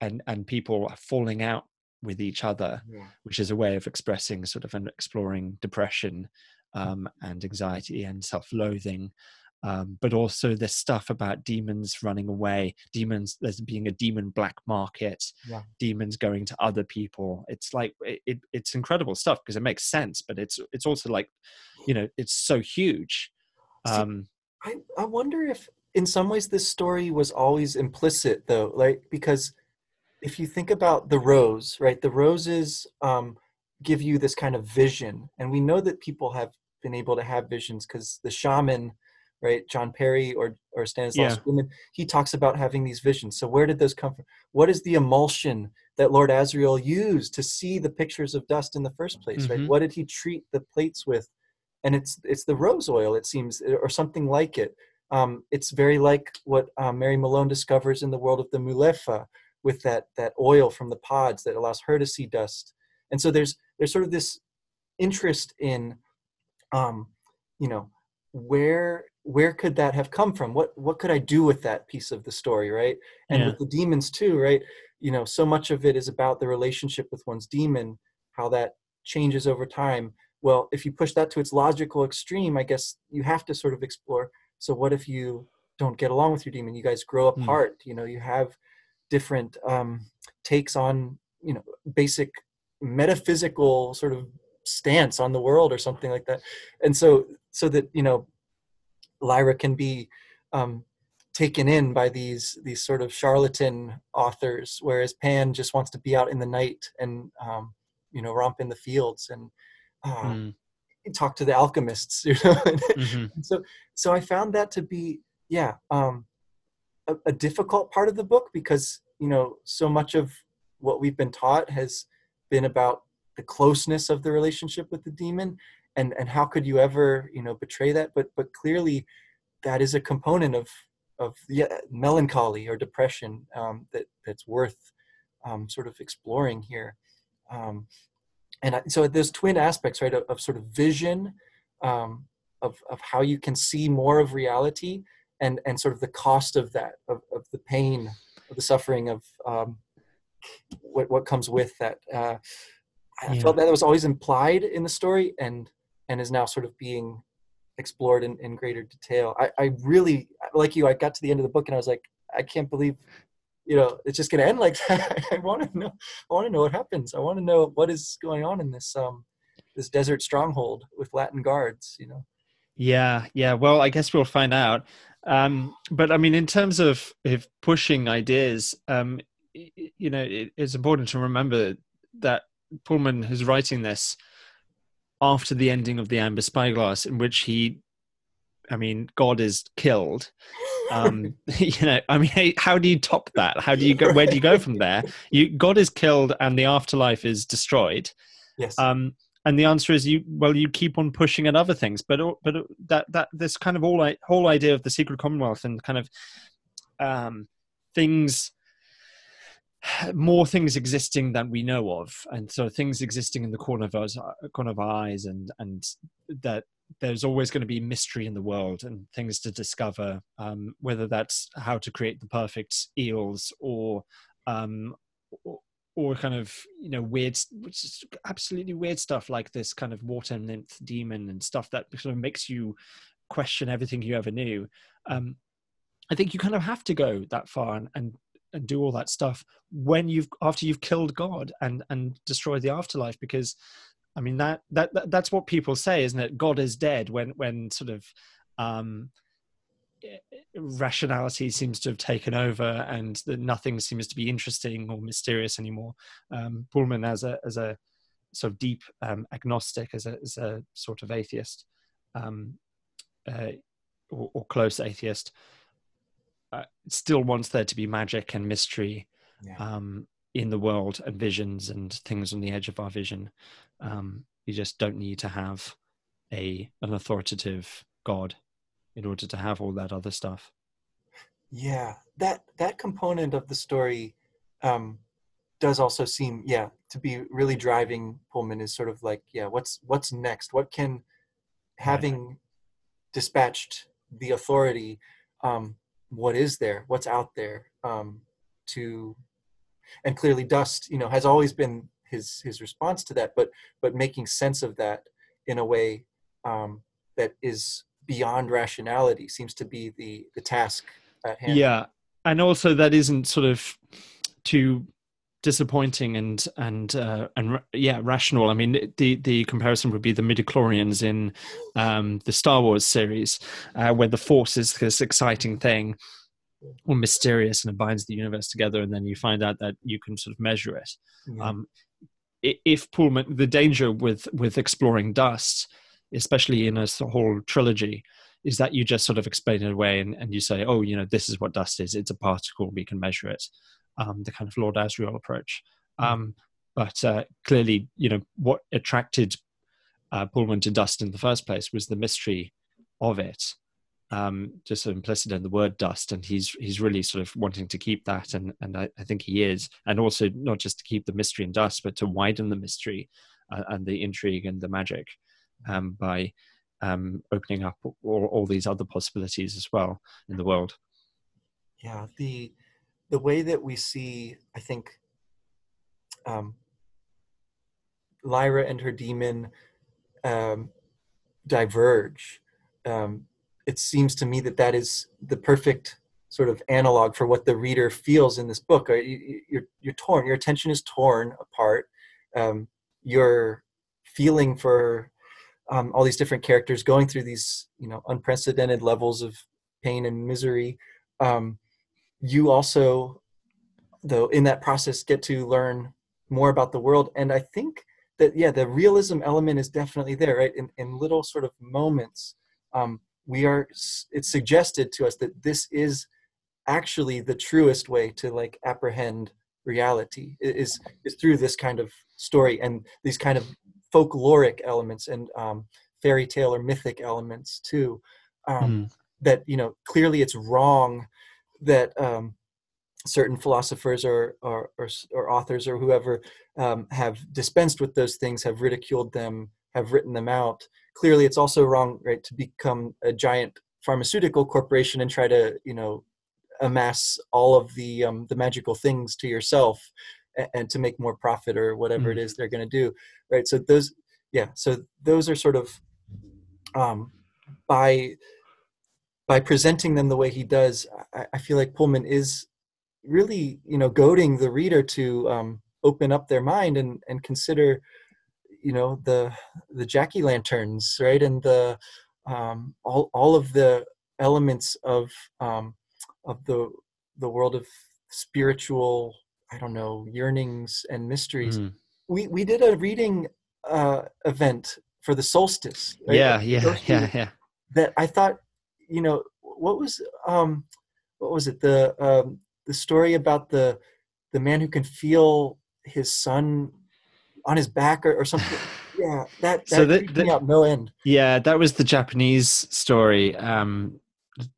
and and people falling out with each other, yeah. which is a way of expressing sort of and exploring depression um, and anxiety and self-loathing um, but also this stuff about daemons running away daemons there's being a daemon black market yeah. daemons going to other people it's like it, it's incredible stuff because it makes sense but it's it's also like you know it's so huge um, See, I, I wonder if in some ways this story was always implicit though like because if you think about the rose right the roses um, give you this kind of vision and we know that people have been able to have visions because the shaman right john parry or or stanislaus yeah. he talks about having these visions. So where did those come from? What is the emulsion that lord asriel used to see the pictures of dust in the first place mm-hmm. right what did he treat the plates with? And it's it's the rose oil it seems or something like it. Um, it's very like what um, mary malone discovers in the world of the mulefa with that that oil from the pods that allows her to see dust. And so there's there's sort of this interest in um, you know where where could that have come from what what could i do with that piece of the story right and yeah. with the daemons too right you know so much of it is about the relationship with one's daemon how that changes over time well if you push that to its logical extreme i guess you have to sort of explore so what if you don't get along with your daemon you guys grow hmm. apart mm. you know you have different um takes on you know basic metaphysical sort of stance on the world or something like that and so so that you know lyra can be um taken in by these these sort of charlatan authors whereas pan just wants to be out in the night and um you know romp in the fields and uh, mm. talk to the alchemists you know mm-hmm. so so i found that to be yeah um a, a difficult part of the book because you know so much of what we've been taught has been about the closeness of the relationship with the daemon and and how could you ever you know betray that? But but clearly that is a component of of yeah, melancholy or depression um, that that's worth um, sort of exploring here. Um, and I, so there's twin aspects right of, of sort of vision um, of, of how you can see more of reality and and sort of the cost of that of, of the pain of the suffering of um, what, what comes with that. Uh, I yeah. felt that it was always implied in the story and and is now sort of being explored in, in greater detail. I, I really like you. I got to the end of the book and I was like, I can't believe, you know, it's just going to end like that. I want to know. I want to know what happens. I want to know what is going on in this um this desert stronghold with Latin guards. You know. Yeah, yeah. Well, I guess we'll find out. Um, but I mean, in terms of if pushing ideas, um, you know, it, it's important to remember that Pullman who's writing this after the ending of the Amber Spyglass, in which he, I mean, God is killed. Um, you know, I mean, how do you top that? How do you go? Where do you go from there? You God is killed and the afterlife is destroyed. Yes. Um, and the answer is you. Well, you keep on pushing at other things, but but that that this kind of all whole idea of the secret commonwealth and kind of um, things more things existing than we know of, and so things existing in the corner of our corner of our eyes, and and that there's always going to be mystery in the world and things to discover. Um, whether that's how to create the perfect eels, or um, or, or kind of you know weird, which is absolutely weird stuff like this kind of water nymph daemon and stuff that sort of makes you question everything you ever knew. Um, I think you kind of have to go that far and, and and do all that stuff when you've after you've killed God and and destroyed the afterlife because I mean that, that that that's what people say isn't it? God is dead when when sort of um rationality seems to have taken over and that nothing seems to be interesting or mysterious anymore. Um Pullman as a as a sort of deep um, agnostic as a, as a sort of atheist um, uh, or, or, close atheist uh, still wants there to be magic and mystery yeah. um, in the world and visions and things on the edge of our vision. Um, you just don't need to have a an authoritative God in order to have all that other stuff. Yeah, that that component of the story um, does also seem, yeah, to be really driving Pullman is sort of like, yeah, what's what's next? What can having dispatched the authority um, what is there, what's out there, um, to, and clearly dust, you know, has always been his his response to that, but but making sense of that in a way um, that is beyond rationality seems to be the the task at hand. Yeah, and also that isn't sort of too disappointing and and uh, and yeah rational. I mean the the comparison would be the midichlorians in um, the star wars series uh, where the force is this exciting thing or mysterious and it binds the universe together and then you find out that you can sort of measure it. Mm-hmm. um, if pullman the danger with with exploring dust especially in a whole trilogy is that you just sort of explain it away and, and you say oh you know this is what dust is. It's a particle. We can measure it um, the kind of Lord Asriel approach. Hmm. Um, but uh, clearly, you know, what attracted uh, Pullman to dust in the first place was the mystery of it um, just implicit in the word dust, and he's he's really sort of wanting to keep that, and and I, I, think he is, and also not just to keep the mystery in dust, but to widen the mystery uh, and the intrigue and the magic um, by um, opening up all, all these other possibilities as well in the world. Yeah, the the way that we see, I think, um, Lyra and her daemon um, diverge. Um, it seems to me that that is the perfect sort of analog for what the reader feels in this book. Uh, you're, you're torn. Your attention is torn apart. Um, you're feeling for um, all these different characters going through these, you know, unprecedented levels of pain and misery. Um, you also, though, in that process, get to learn more about the world. And I think that, yeah, the realism element is definitely there, right? In, in little sort of moments. Um, we are it's suggested to us that this is actually the truest way to like apprehend reality is is through this kind of story and these kind of folkloric elements and um, fairy tale or mythic elements too um, mm. that you know clearly it's wrong that um, certain philosophers or, or, or, or authors or whoever um, have dispensed with those things have ridiculed them have written them out clearly it's also wrong right to become a giant pharmaceutical corporation and try to you know amass all of the um, the magical things to yourself and, and, to make more profit or whatever mm. it is they're going to do right so those yeah so those are sort of um, by by presenting them the way he does I, I, feel like pullman is really you know goading the reader to um, open up their mind and and consider you know the the Jackie lanterns, right, and the um, all all of the elements of um, of the the world of spiritual I don't know yearnings and mysteries. Mm. We we did a reading uh, event for the solstice. Right? Yeah, yeah, yeah, yeah. That I thought, you know, what was um, what was it the um, the story about the the man who can feel his son on his back or, or something. yeah, that, that so the, the, out no end. Yeah, that was the Japanese story. Um,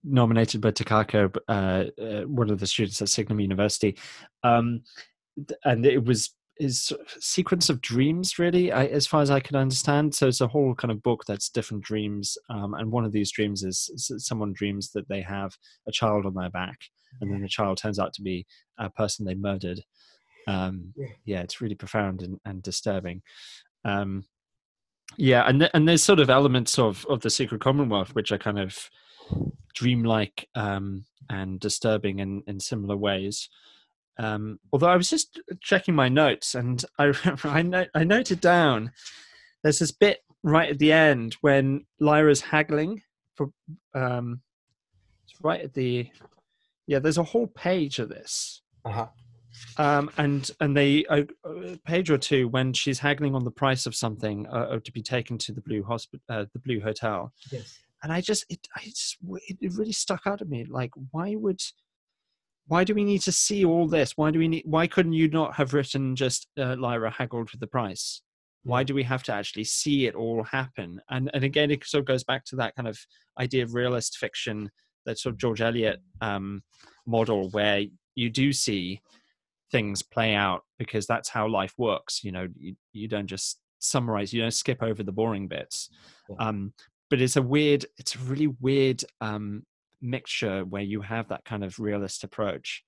nominated by Takako, uh, uh, one of the students at Signum University, um, and it was his sequence of dreams, really, I, as far as I can understand. So it's a whole kind of book that's different dreams, um, and one of these dreams is, is someone dreams that they have a child on their back, and then the child turns out to be a person they murdered um, yeah. yeah. it's really profound and, and disturbing. Um, yeah, and th- and there's sort of elements of of the Secret Commonwealth which are kind of dreamlike um, and disturbing in in similar ways. Um, although I was just checking my notes and I I, no- I noted down there's this bit right at the end when Lyra's haggling for um, it's right at the yeah. There's a whole page of this. Uh-huh um, and and they a, a page or two when she's haggling on the price of something uh, to be taken to the blue hospital, uh, the blue hotel. Yes. And I just it I just it really stuck out at me. Like, why would why do we need to see all this? Why do we need? Why couldn't you not have written just uh, Lyra haggled with the price? Why do we have to actually see it all happen? And and again, it sort of goes back to that kind of idea of realist fiction, that sort of George Eliot um, model, where you do see things play out because that's how life works you know you, you don't just summarize you don't skip over the boring bits yeah. um, but it's a weird it's a really weird um, mixture where you have that kind of realist approach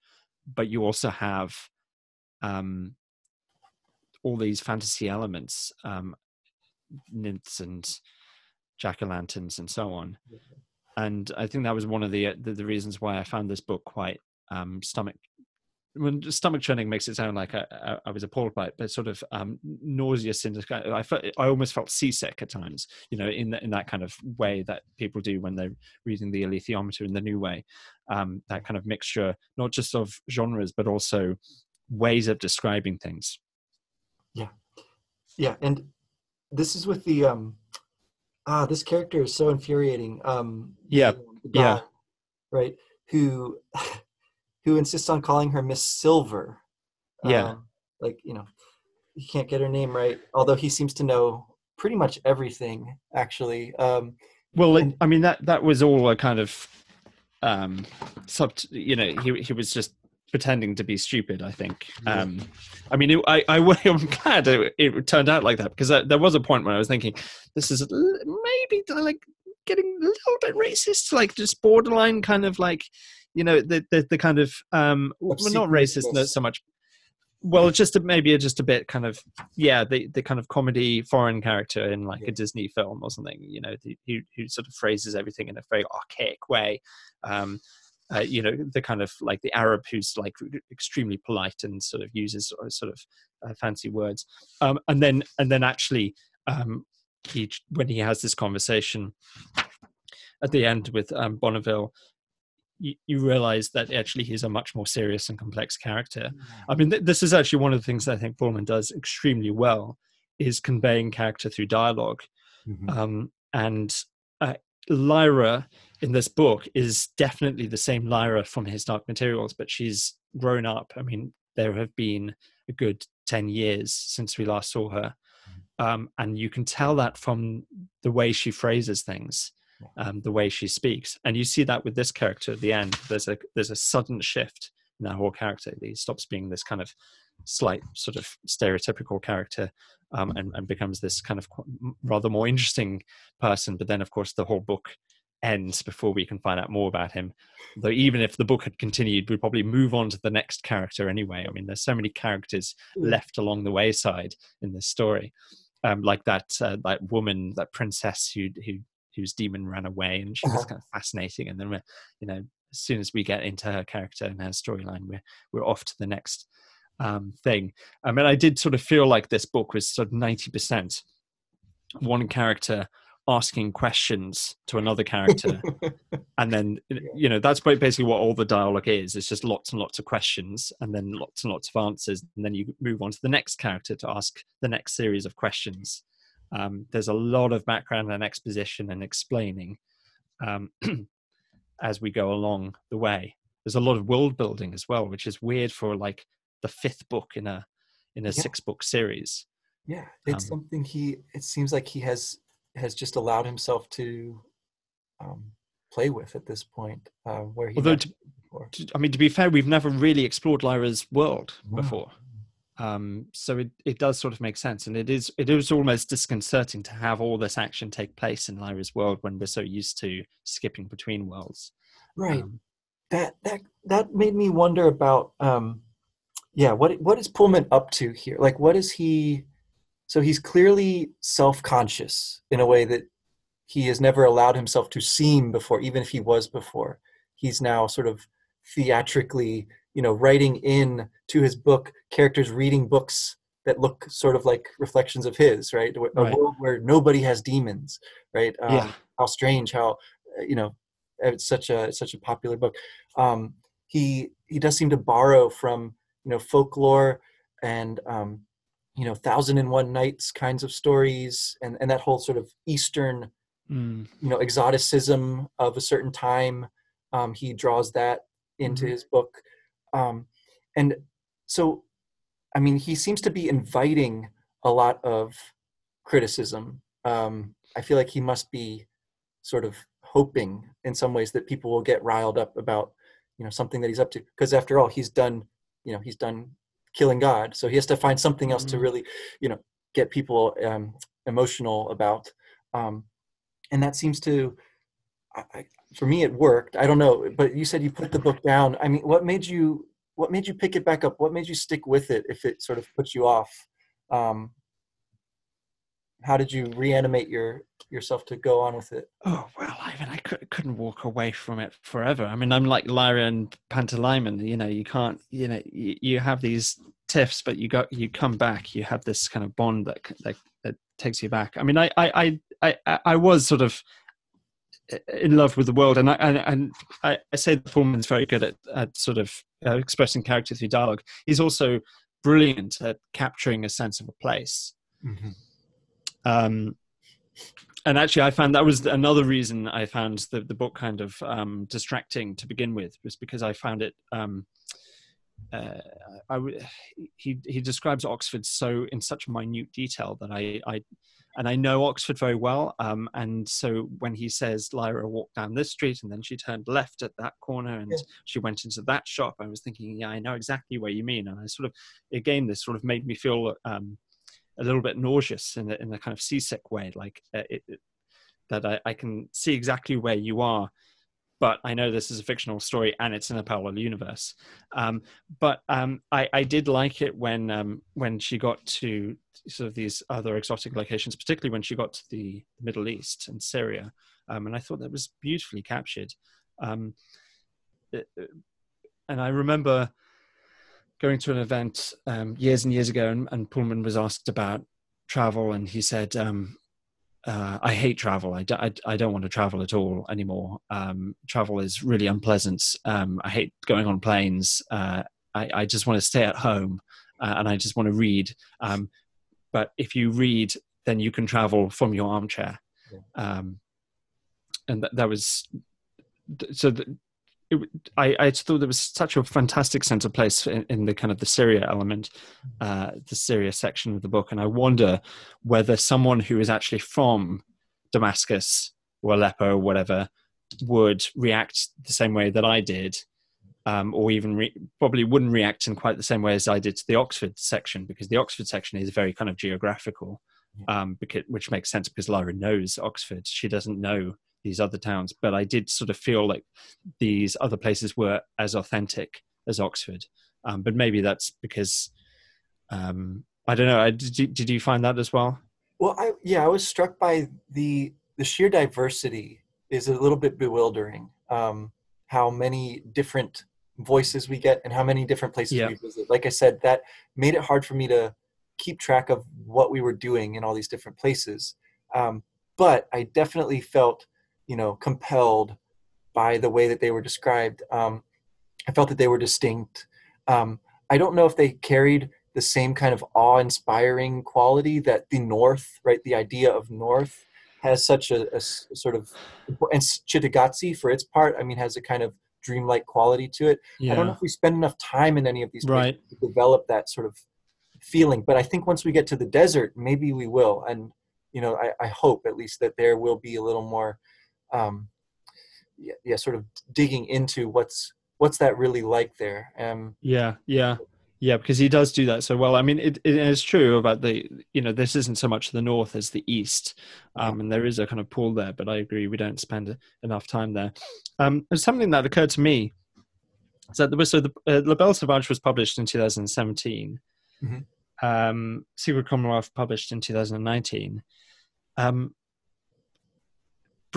but you also have um, all these fantasy elements um, nymphs and jack-o'-lanterns and so on. And i think that was one of the, the, the reasons why i found this book quite um, stomach when stomach churning makes it sound like I, I, was appalled by it, but sort of um, nauseous in the, I felt, I almost felt seasick at times, you know, in the, in that kind of way that people do when they're reading the alethiometer in the new way. Um, that kind of mixture, not just of genres, but also ways of describing things. Yeah, yeah, and this is with the um, ah, this character is so infuriating. Um, yeah, guy, yeah, right. Who who insists on calling her Miss Silver. Yeah. Um, like, you know, he can't get her name right, although he seems to know pretty much everything actually. Um, well, it, I mean that that was all a kind of um, sub. You know, he he was just pretending to be stupid. I think. Um, I mean, it, I I am glad it, it, turned out like that because there was a point when I was thinking this is maybe like getting a little bit racist, like just borderline kind of like you know the the, the kind of um well, not racist not so much well just a, maybe just a bit kind of yeah the the kind of comedy foreign character in like yeah. a disney film or something you know the, who, who sort of phrases everything in a very archaic way um uh, you know the kind of like the arab who's like extremely polite and sort of uses sort of uh, fancy words um and then and then actually um he when he has this conversation at the end with um, Bonneville, you, you, realize that actually he's a much more serious and complex character. I mean, th- this is actually one of the things I think Pullman does extremely well is conveying character through dialog mm-hmm. um, and uh, Lyra in this book is definitely the same Lyra from his Dark Materials, but she's grown up. I mean, there have been a good 10 years since we last saw her. Mm-hmm. Um, and you can tell that from the way she phrases things um, the way she speaks, and you see that with this character at the end. There's a there's a sudden shift in that whole character. He stops being this kind of slight sort of stereotypical character um, and, and becomes this kind of rather more interesting person. But then, of course, the whole book ends before we can find out more about him. Though even if the book had continued, we'd probably move on to the next character anyway. I mean, there's so many characters mm. left along the wayside in this story, um, like that uh, that woman, that princess who who whose daemon ran away, and she was uh-huh. kind of fascinating. And then we're, you know, as soon as we get into her character and her storyline, we're we're off to the next um, thing. I mean, I did sort of feel like this book was sort of ninety percent one character asking questions to another character and then you know that's basically what all the dialogue is it's just lots and lots of questions and then lots and lots of answers and then you move on to the next character to ask the next series of questions um, there's a lot of background and exposition and explaining um, as we go along the way. There's a lot of world building as well, which is weird for like the fifth book in a in a yeah. six book series. Yeah, it's um, something he. It seems like he has has just allowed himself to um, play with at this point. Uh, where he although, to, I mean, to be fair, we've never really explored Lyra's world before. Um, so it, it does sort of make sense, and it is it is almost disconcerting to have all this action take place in Lyra's world when we're so used to skipping between worlds. Right. Um, that that that made me wonder about um, yeah what what is Pullman up to here? Like, what is he? So he's clearly self conscious in a way that he has never allowed himself to seem before, even if he was before. He's now sort of theatrically you know writing in to his book characters reading books that look sort of like reflections of his right a right. world where nobody has daemons right um, yeah. how strange how you know it's such a such a popular book um, he he does seem to borrow from you know folklore and um, you know thousand and one nights kinds of stories and and that whole sort of eastern mm. you know exoticism of a certain time um, he draws that into mm-hmm. his book um, and so i mean he seems to be inviting a lot of criticism. Um, i feel like he must be sort of hoping in some ways that people will get riled up about you know something that he's up to. Because after all he's done you know he's done killing god. So he has to find something else mm-hmm. to really you know get people um, emotional about. Um, and that seems to I, for me it worked. I don't know but you said you put the book down. I mean what made you what made you pick it back up? What made you stick with it if it sort of put you off? Um, how did you reanimate your yourself to go on with it? Oh well i mean i could, couldn't walk away from it forever. I mean i'm like lyra and pantalaimon you know you can't you know you, you have these tiffs but you got you come back you have this kind of bond that that, that takes you back. I mean i i i i, I was sort of in love with the world, and I and, and I, I, say that Pullman's very good at, at sort of uh, expressing character through dialogue. He's also brilliant at capturing a sense of a place. Mm-hmm. Um, and actually, I found that was another reason I found the the book kind of um, distracting to begin with, was because I found it. Um, uh, I, he he describes Oxford so in such minute detail that I I and I know Oxford very well. Um, and so when he says Lyra walked down this street and then she turned left at that corner and yeah. she went into that shop, I was thinking, yeah, I know exactly what you mean. And I sort of, again, this sort of made me feel um, a little bit nauseous in a, in a kind of seasick way, like uh, it, it, that I, I can see exactly where you are but I know this is a fictional story and it's in a parallel universe. Um, but um, I, I, did like it when um, when she got to sort of these other exotic locations, particularly when she got to the Middle East and Syria, um, and I thought that was beautifully captured. Um, and I remember going to an event um, years and years ago, and, and Pullman was asked about travel, and he said, uh, I hate travel. I, I, I, don't want to travel at all anymore. Um, travel is really unpleasant. Um, I hate going on planes. Uh, I, I, just want to stay at home uh, and I just want to read. Um, but if you read, then you can travel from your armchair. Um, and that, that was so. The, it, I, I thought there was such a fantastic sense of place in, in the kind of the Syria element, uh, the Syria section of the book, and I wonder whether someone who is actually from Damascus or Aleppo or whatever would react the same way that I did, um, or even re- probably wouldn't react in quite the same way as I did to the Oxford section, because the Oxford section is very kind of geographical, um, because, which makes sense because Lyra knows Oxford. She doesn't know these other towns, but I did sort of feel like these other places were as authentic as Oxford. Um, but maybe that's because um, I don't know. Did you, did you find that as well? Well, I yeah, I was struck by the the sheer diversity is a little bit bewildering. Um, how many different voices we get and how many different places yeah. we visit. Like I said, that made it hard for me to keep track of what we were doing in all these different places. Um, but I definitely felt you know compelled by the way that they were described um, i felt that they were distinct um, i don't know if they carried the same kind of awe-inspiring quality that the north right the idea of north has such a, a sort of and Cittàgazze for its part i mean has a kind of dreamlike quality to it yeah. i don't know if we spend enough time in any of these right. to develop that sort of feeling but i think once we get to the desert maybe we will and you know I, I hope at least that there will be a little more um, yeah, yeah, sort of digging into what's what's that really like there. Um, yeah, yeah, yeah, because he does do that so well. I mean, it, it is true about the you know this isn't so much the north as the east, um, and there is a kind of pull there. But I agree, we don't spend enough time there. Um, there's something that occurred to me. So there was so the uh, La Belle Sauvage was published in 2017. Mm-hmm. Um, Secret Commonwealth published in 2019. Um,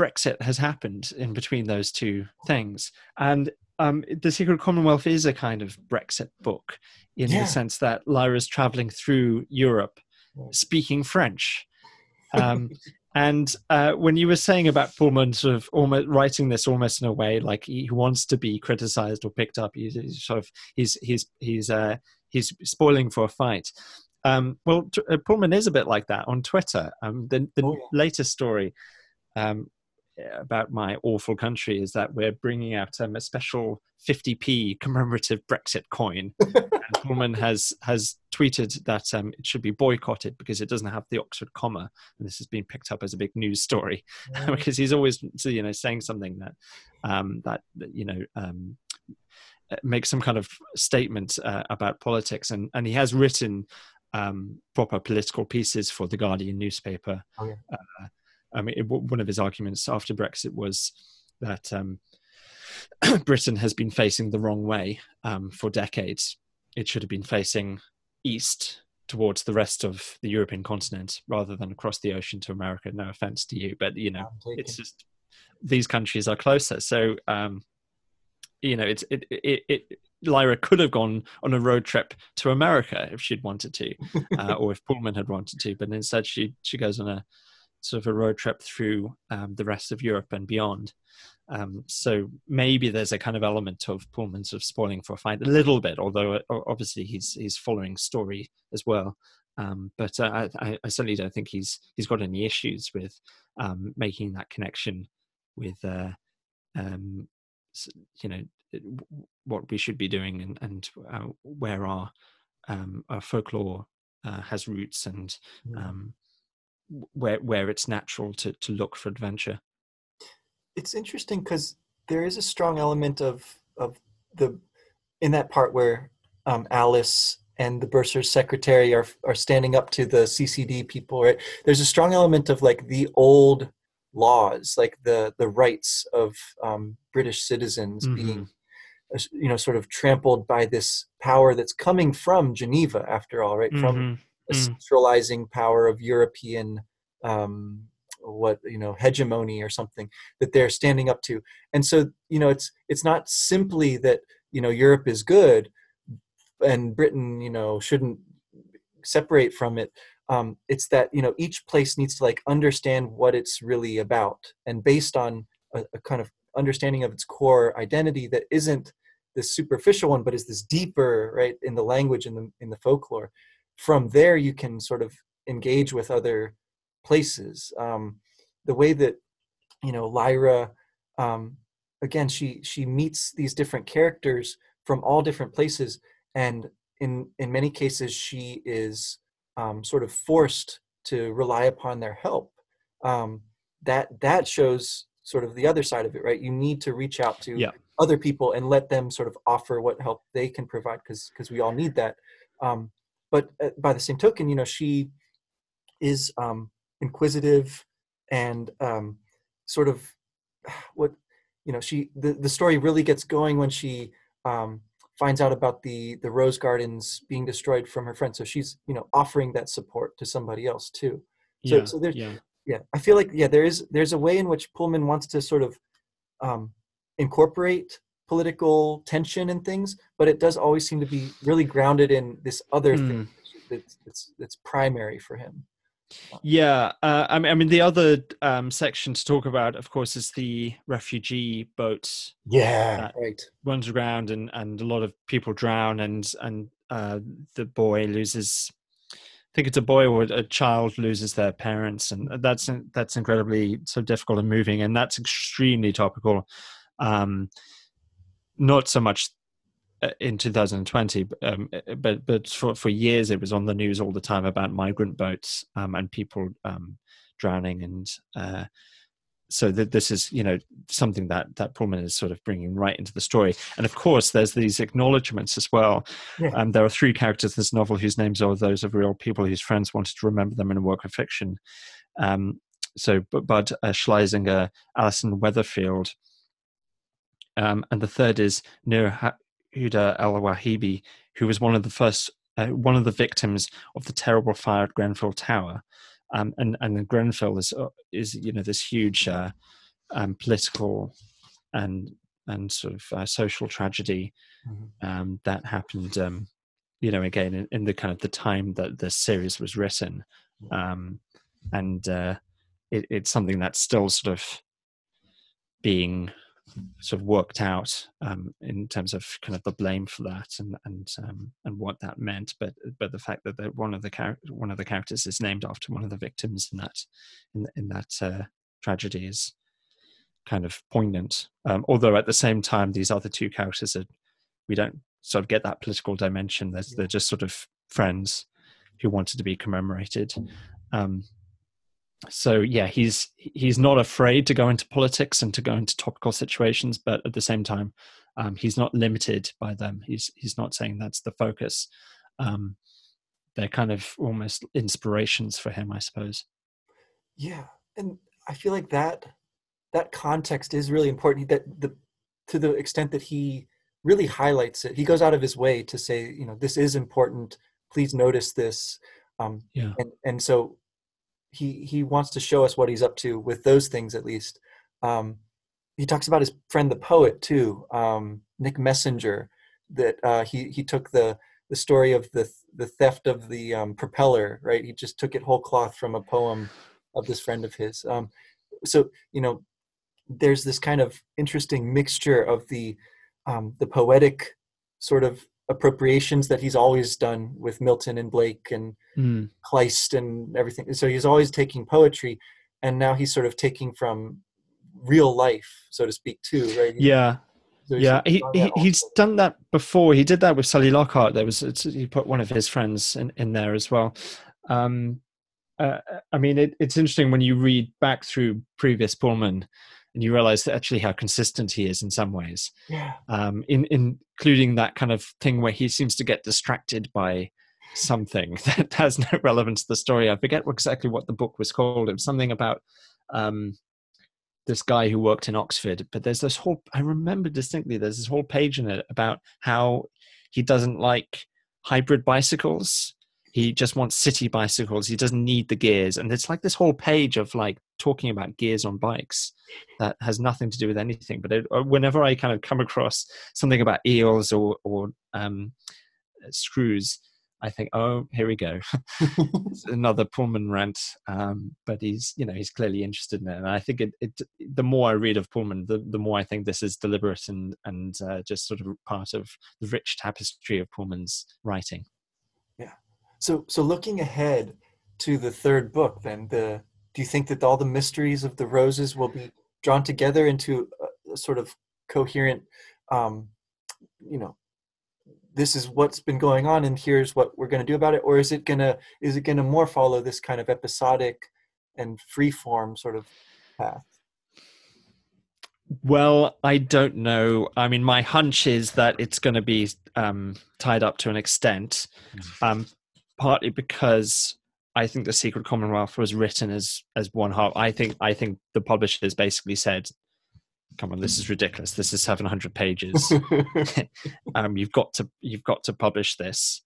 Brexit has happened in between those two things. And um, The Secret Commonwealth is a kind of Brexit book in yeah. the sense that Lyra's traveling through Europe speaking French. Um, and uh, when you were saying about Pullman sort of almost writing this almost in a way like he wants to be criticized or picked up, he's, he's sort of he's he's he's uh, he's spoiling for a fight. Um, well, uh, Pullman is a bit like that on Twitter. Um, the the oh, latest story um, about my awful country is that we're bringing out um, a special 50p commemorative Brexit coin. and Pullman has has tweeted that um, it should be boycotted because it doesn't have the Oxford comma, and this has been picked up as a big news story because he's always you know saying something that um, that, that you know um, makes some kind of statement uh, about politics, and and he has written um, proper political pieces for the Guardian newspaper. Oh, yeah. uh, I mean, it, one of his arguments after Brexit was that um, Britain has been facing the wrong way um, for decades. It should have been facing east towards the rest of the European continent rather than across the ocean to America. No offense to you, but you know, it's just these countries are closer. So, um, you know, it's it, it, it Lyra could have gone on a road trip to America if she'd wanted to, uh, or if Pullman had wanted to, but instead she she goes on a sort of a road trip through um, the rest of Europe and beyond. Um, so maybe there's a kind of element of Pullman sort of spoiling for a fight a little bit, although uh, obviously he's he's following story as well. Um, but uh, I, I, certainly don't think he's he's got any issues with um, making that connection with uh, um, you know what we should be doing and, and uh, where our um, our folklore uh, has roots and where where it's natural to to look for adventure. It's interesting because there is a strong element of of the in that part where um, Alice and the bursar's secretary are are standing up to the CCD people. Right, there's a strong element of like the old laws, like the the rights of um, British citizens mm-hmm. being you know sort of trampled by this power that's coming from Geneva after all right? mm-hmm. A mm. centralizing power of European um, what you know hegemony or something that they're standing up to. And so you know it's it's not simply that you know Europe is good and Britain you know shouldn't separate from it. Um, it's that you know each place needs to like understand what it's really about. And based on a, a kind of understanding of its core identity that isn't this superficial one but is this deeper right in the language in the in the folklore from there you can sort of engage with other places. Um, the way that you know lyra um, again she she meets these different characters from all different places and in in many cases she is um, sort of forced to rely upon their help. Um, that that shows sort of the other side of it right? You need to reach out to yeah. other people and let them sort of offer what help they can provide because because we all need that. Um, but uh, by the same token you know she is um, inquisitive and um, sort of what you know she the, the story really gets going when she um, finds out about the the rose gardens being destroyed from her friend so she's you know offering that support to somebody else too so yeah, so there's yeah. yeah i feel like yeah there is there's a way in which pullman wants to sort of um, incorporate political tension and things but it does always seem to be really grounded in this other mm. thing that's, that's that's primary for him yeah, uh, I, mean, I mean, the other um, section to talk about, of course, is the refugee boat. Yeah, right. Runs around and and a lot of people drown, and and uh, the boy loses. I think it's a boy or a child loses their parents, and that's that's incredibly so difficult and moving, and that's extremely topical. Um, not so much uh, in 2020 um, uh, but but for, for years it was on the news all the time about migrant boats um, and people um, drowning and uh, so that this is you know something that that Pullman is sort of bringing right into the story. And of course there's these acknowledgments as well. Yeah. um, there are three characters in this novel whose names are those of real people whose friends wanted to remember them in a work of fiction. Um, so Bud uh, Schlesinger Alison Wetherfield um, and the third is Nir Huda Al Wahibi, who was one of the first, uh, one of the victims of the terrible fire at Grenfell Tower. Um, and and Grenfell is uh, is you know this huge uh, um, political and and sort of uh, social tragedy mm-hmm. um, that happened. Um, you know, again in, in, the kind of the time that the series was written, um, and uh, it, it's something that's still sort of being sort of worked out um, in terms of kind of the blame for that and and um, and what that meant. But but the fact that the, one of the char- one of the characters is named after one of the victims in that in, in that uh, tragedy is kind of poignant. Um, although at the same time, these other two characters are we don't sort of get that political dimension. They're, they're just sort of friends who wanted to be commemorated. Um, so yeah he's he's not afraid to go into politics and to go into topical situations but at the same time um, he's not limited by them. He's he's not saying that's the focus. Um, they're kind of almost inspirations for him i suppose. Yeah and i feel like that that context is really important. That the to the extent that he really highlights it he goes out of his way to say you know this is important. Please notice this. Um, yeah. and, and so he he wants to show us what he's up to with those things at least. Um, he talks about his friend the poet too, um, Nick Messenger. That uh, he he took the the story of the the theft of the um, propeller. Right, he just took it whole cloth from a poem of this friend of his. Um, so you know, there's this kind of interesting mixture of the um, the poetic sort of appropriations that he's always done with Milton and Blake and mm. Kleist and everything. So he's always taking poetry, and now he's sort of taking from real life, so to speak, too, right? Yeah. So yeah, he, he he's done that before. He did that with Sally Lockhart. There was he put one of his friends in, in there as well. Um, uh, I mean, it, it's interesting when you read back through previous Pullman and you realize that actually how consistent he is in some ways. Yeah. Um, in, in, including that kind of thing where he seems to get distracted by something that has no relevance to the story. I forget exactly what the book was called. It was something about um, this guy who worked in Oxford. But there's this whole, I remember distinctly, there's this whole page in it about how he doesn't like hybrid bicycles he just wants city bicycles he doesn't need the gears and it's like this whole page of like talking about gears on bikes that has nothing to do with anything but it, uh, whenever i kind of come across something about eels or or um, screws i think oh here we go. Another pullman rant um, but he's you know he's clearly interested in it and i think it, it the more i read of pullman the, the more i think this is deliberate and and uh, just sort of part of the rich tapestry of pullman's writing so, so looking ahead to the third book, then the do you think that all the mysteries of the roses will be drawn together into a, a sort of coherent, um, you know, this is what's been going on, and here's what we're going to do about it, or is it gonna is it gonna more follow this kind of episodic and free form sort of path? Well, I don't know. I mean, my hunch is that it's going to be um, tied up to an extent. Mm. Um, partly because I think the Secret Commonwealth was written as as one half. I think I think the publishers basically said, "Come on, this is ridiculous. This is seven hundred pages. um, you've got to you've got to publish this,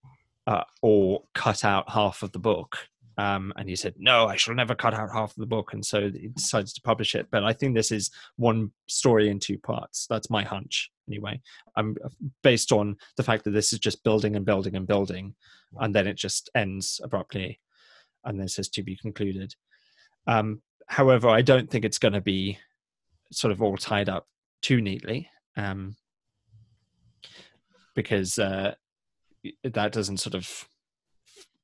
uh, or cut out half of the book." Um, and he said, "No, I shall never cut out half of the book." And so he decides to publish it. But I think this is one story in two parts. That's my hunch, anyway. I'm uh, based on the fact that this is just building and building and building, and then it just ends abruptly, and then says to be concluded. Um, however, I don't think it's going to be sort of all tied up too neatly, um, because uh, that doesn't sort of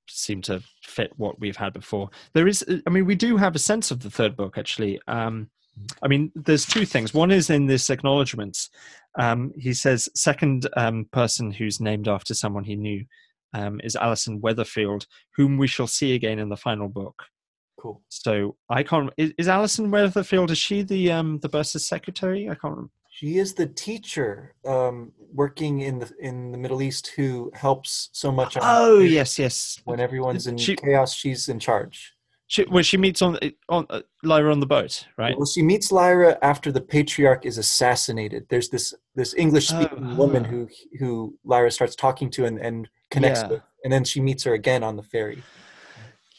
seem to fit what we've had before. There is, I mean, we do have a sense of the third book actually. Um, I mean, there's two things. One is in this acknowledgement. Um, he says, second um, person who's named after someone he knew um, is Alison Wetherfield, whom we shall see again in the final book. Cool. So I can't. Is, is Alison Wetherfield? Is she the um, the Bursar's secretary? I can't. remember. She is the teacher um, working in the in the Middle East who helps so much. Oh yes, yes. When everyone's in she, chaos, she's in charge. She, well, she meets on on uh, Lyra on the boat, right? Well, she meets Lyra after the patriarch is assassinated. There's this this English speaking oh, woman who who Lyra starts talking to and, and connects yeah. with, and then she meets her again on the ferry.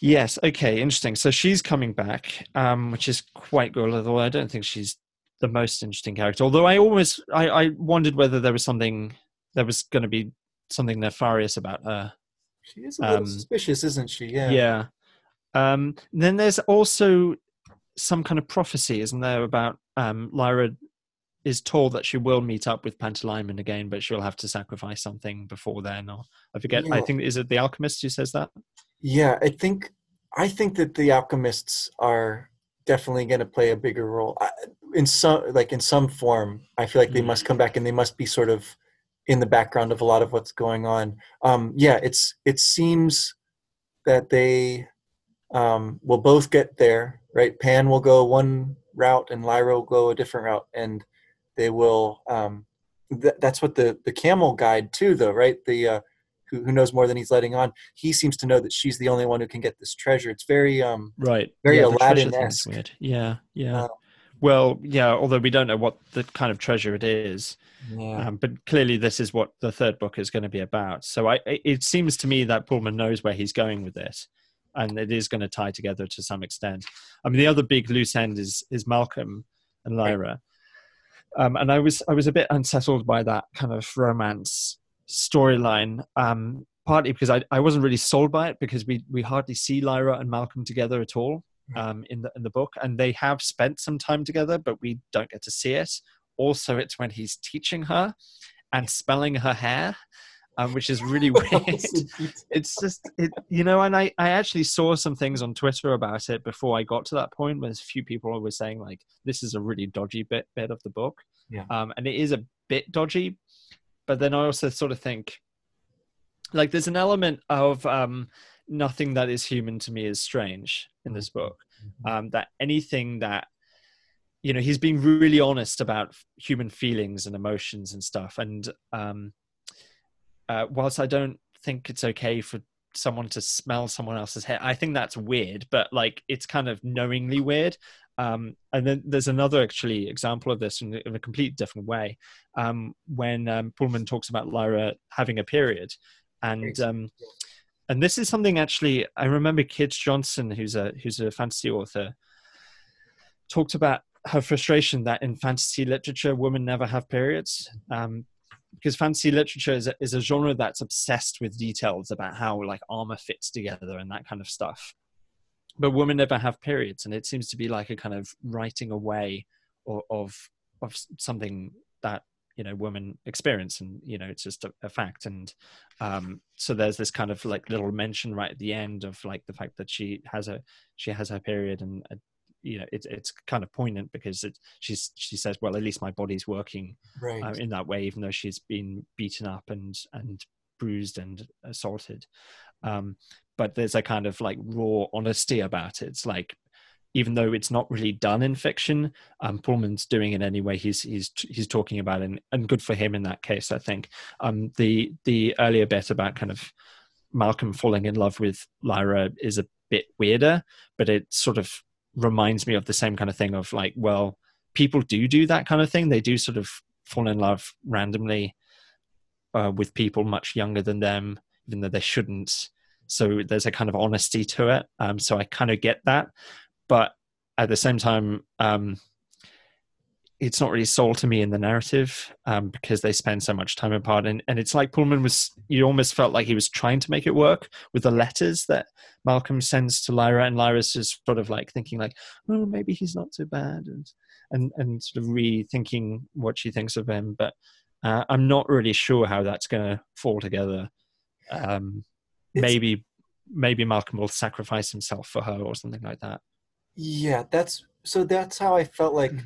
Yes. Okay. Interesting. So she's coming back, um, which is quite good. Although I don't think she's the most interesting character. Although I always I, I wondered whether there was something there was going to be something nefarious about her. She is a little um, suspicious, isn't she? Yeah. Yeah. Um, then there's also some kind of prophecy, isn't there, about um, Lyra is told that she will meet up with Pantalaimon again, but she'll have to sacrifice something before then. Or I forget. Yeah. I think is it the alchemist who says that? Yeah, I think I think that the alchemists are definitely going to play a bigger role in some like in some form i feel like they must come back and they must be sort of in the background of a lot of what's going on um yeah it's it seems that they um will both get there right? Pan will go one route and lyra will go a different route and they will um th- that's what the the camel guide too though right? The uh who, who knows more than he's letting on. He seems to know that she's the only one who can get this treasure. It's very um right. very yeah, aladdin-esque. yeah yeah. Uh, well, yeah, although we don't know what the kind of treasure it is. Yeah. Um, but clearly, this is what the third book is going to be about. So I, it seems to me that Pullman knows where he's going with this, and it is going to tie together to some extent. I mean, the other big loose end is is Malcolm and Lyra, um, and I was I was a bit unsettled by that kind of romance storyline. Um, partly because I, I wasn't really sold by it because we we hardly see Lyra and Malcolm together at all um, in the in the book, and they have spent some time together, but we don't get to see it. Also, it's when he's teaching her and spelling her hair, um, which is really weird. it's just it, you know, and I I actually saw some things on Twitter about it before I got to that point. Where a few people were saying like this is a really dodgy bit bit of the book, yeah, um, and it is a bit dodgy, but then I also sort of think like there's an element of um nothing that is human to me is strange in this book. Mm-hmm. Um, that anything that you know he's being really honest about human feelings and emotions and stuff. And um, uh, whilst I don't think it's okay for someone to smell someone else's hair, I think that's weird. But like it's kind of knowingly weird. Um, and then there's another actually example of this in, in a complete different way um, when um, Pullman talks about Lyra having a period, and um, and this is something actually I remember Kij Johnson, who's a who's a fantasy author, talked about her frustration that in fantasy literature women never have periods. Um, because fantasy literature is a, is a genre that's obsessed with details about how like armor fits together and that kind of stuff. But women never have periods and it seems to be like a kind of writing away of of, of something that you know women experience and you know it's just a, a fact. And um so there's this kind of like little mention right at the end of like the fact that she has a she has her period and uh, you know it's it's kind of poignant because it she's she says well at least my body's working right. uh, in that way even though she's been beaten up and and bruised and assaulted. Um but there's a kind of like raw honesty about it. It's like even though it's not really done in fiction um pullman's doing it anyway. He's he's he's talking about it and, and good for him in that case i think. Um the the earlier bit about kind of malcolm falling in love with lyra is a bit weirder but it sort of reminds me of the same kind of thing of like well people do do that kind of thing. They do sort of fall in love randomly uh, with people much younger than them even though they shouldn't. So there's a kind of honesty to it. Um, so i kind of get that. But at the same time um, it's not really sold to me in the narrative um, because they spend so much time apart and, and it's like pullman was you almost felt like he was trying to make it work with the letters that malcolm sends to lyra and lyra's just sort of like thinking like oh maybe he's not so bad and and, and sort of rethinking what she thinks of him. But uh, i'm not really sure how that's going to fall together. Um, maybe maybe malcolm will sacrifice himself for her or something like that. Yeah that's so that's how i felt like Mm.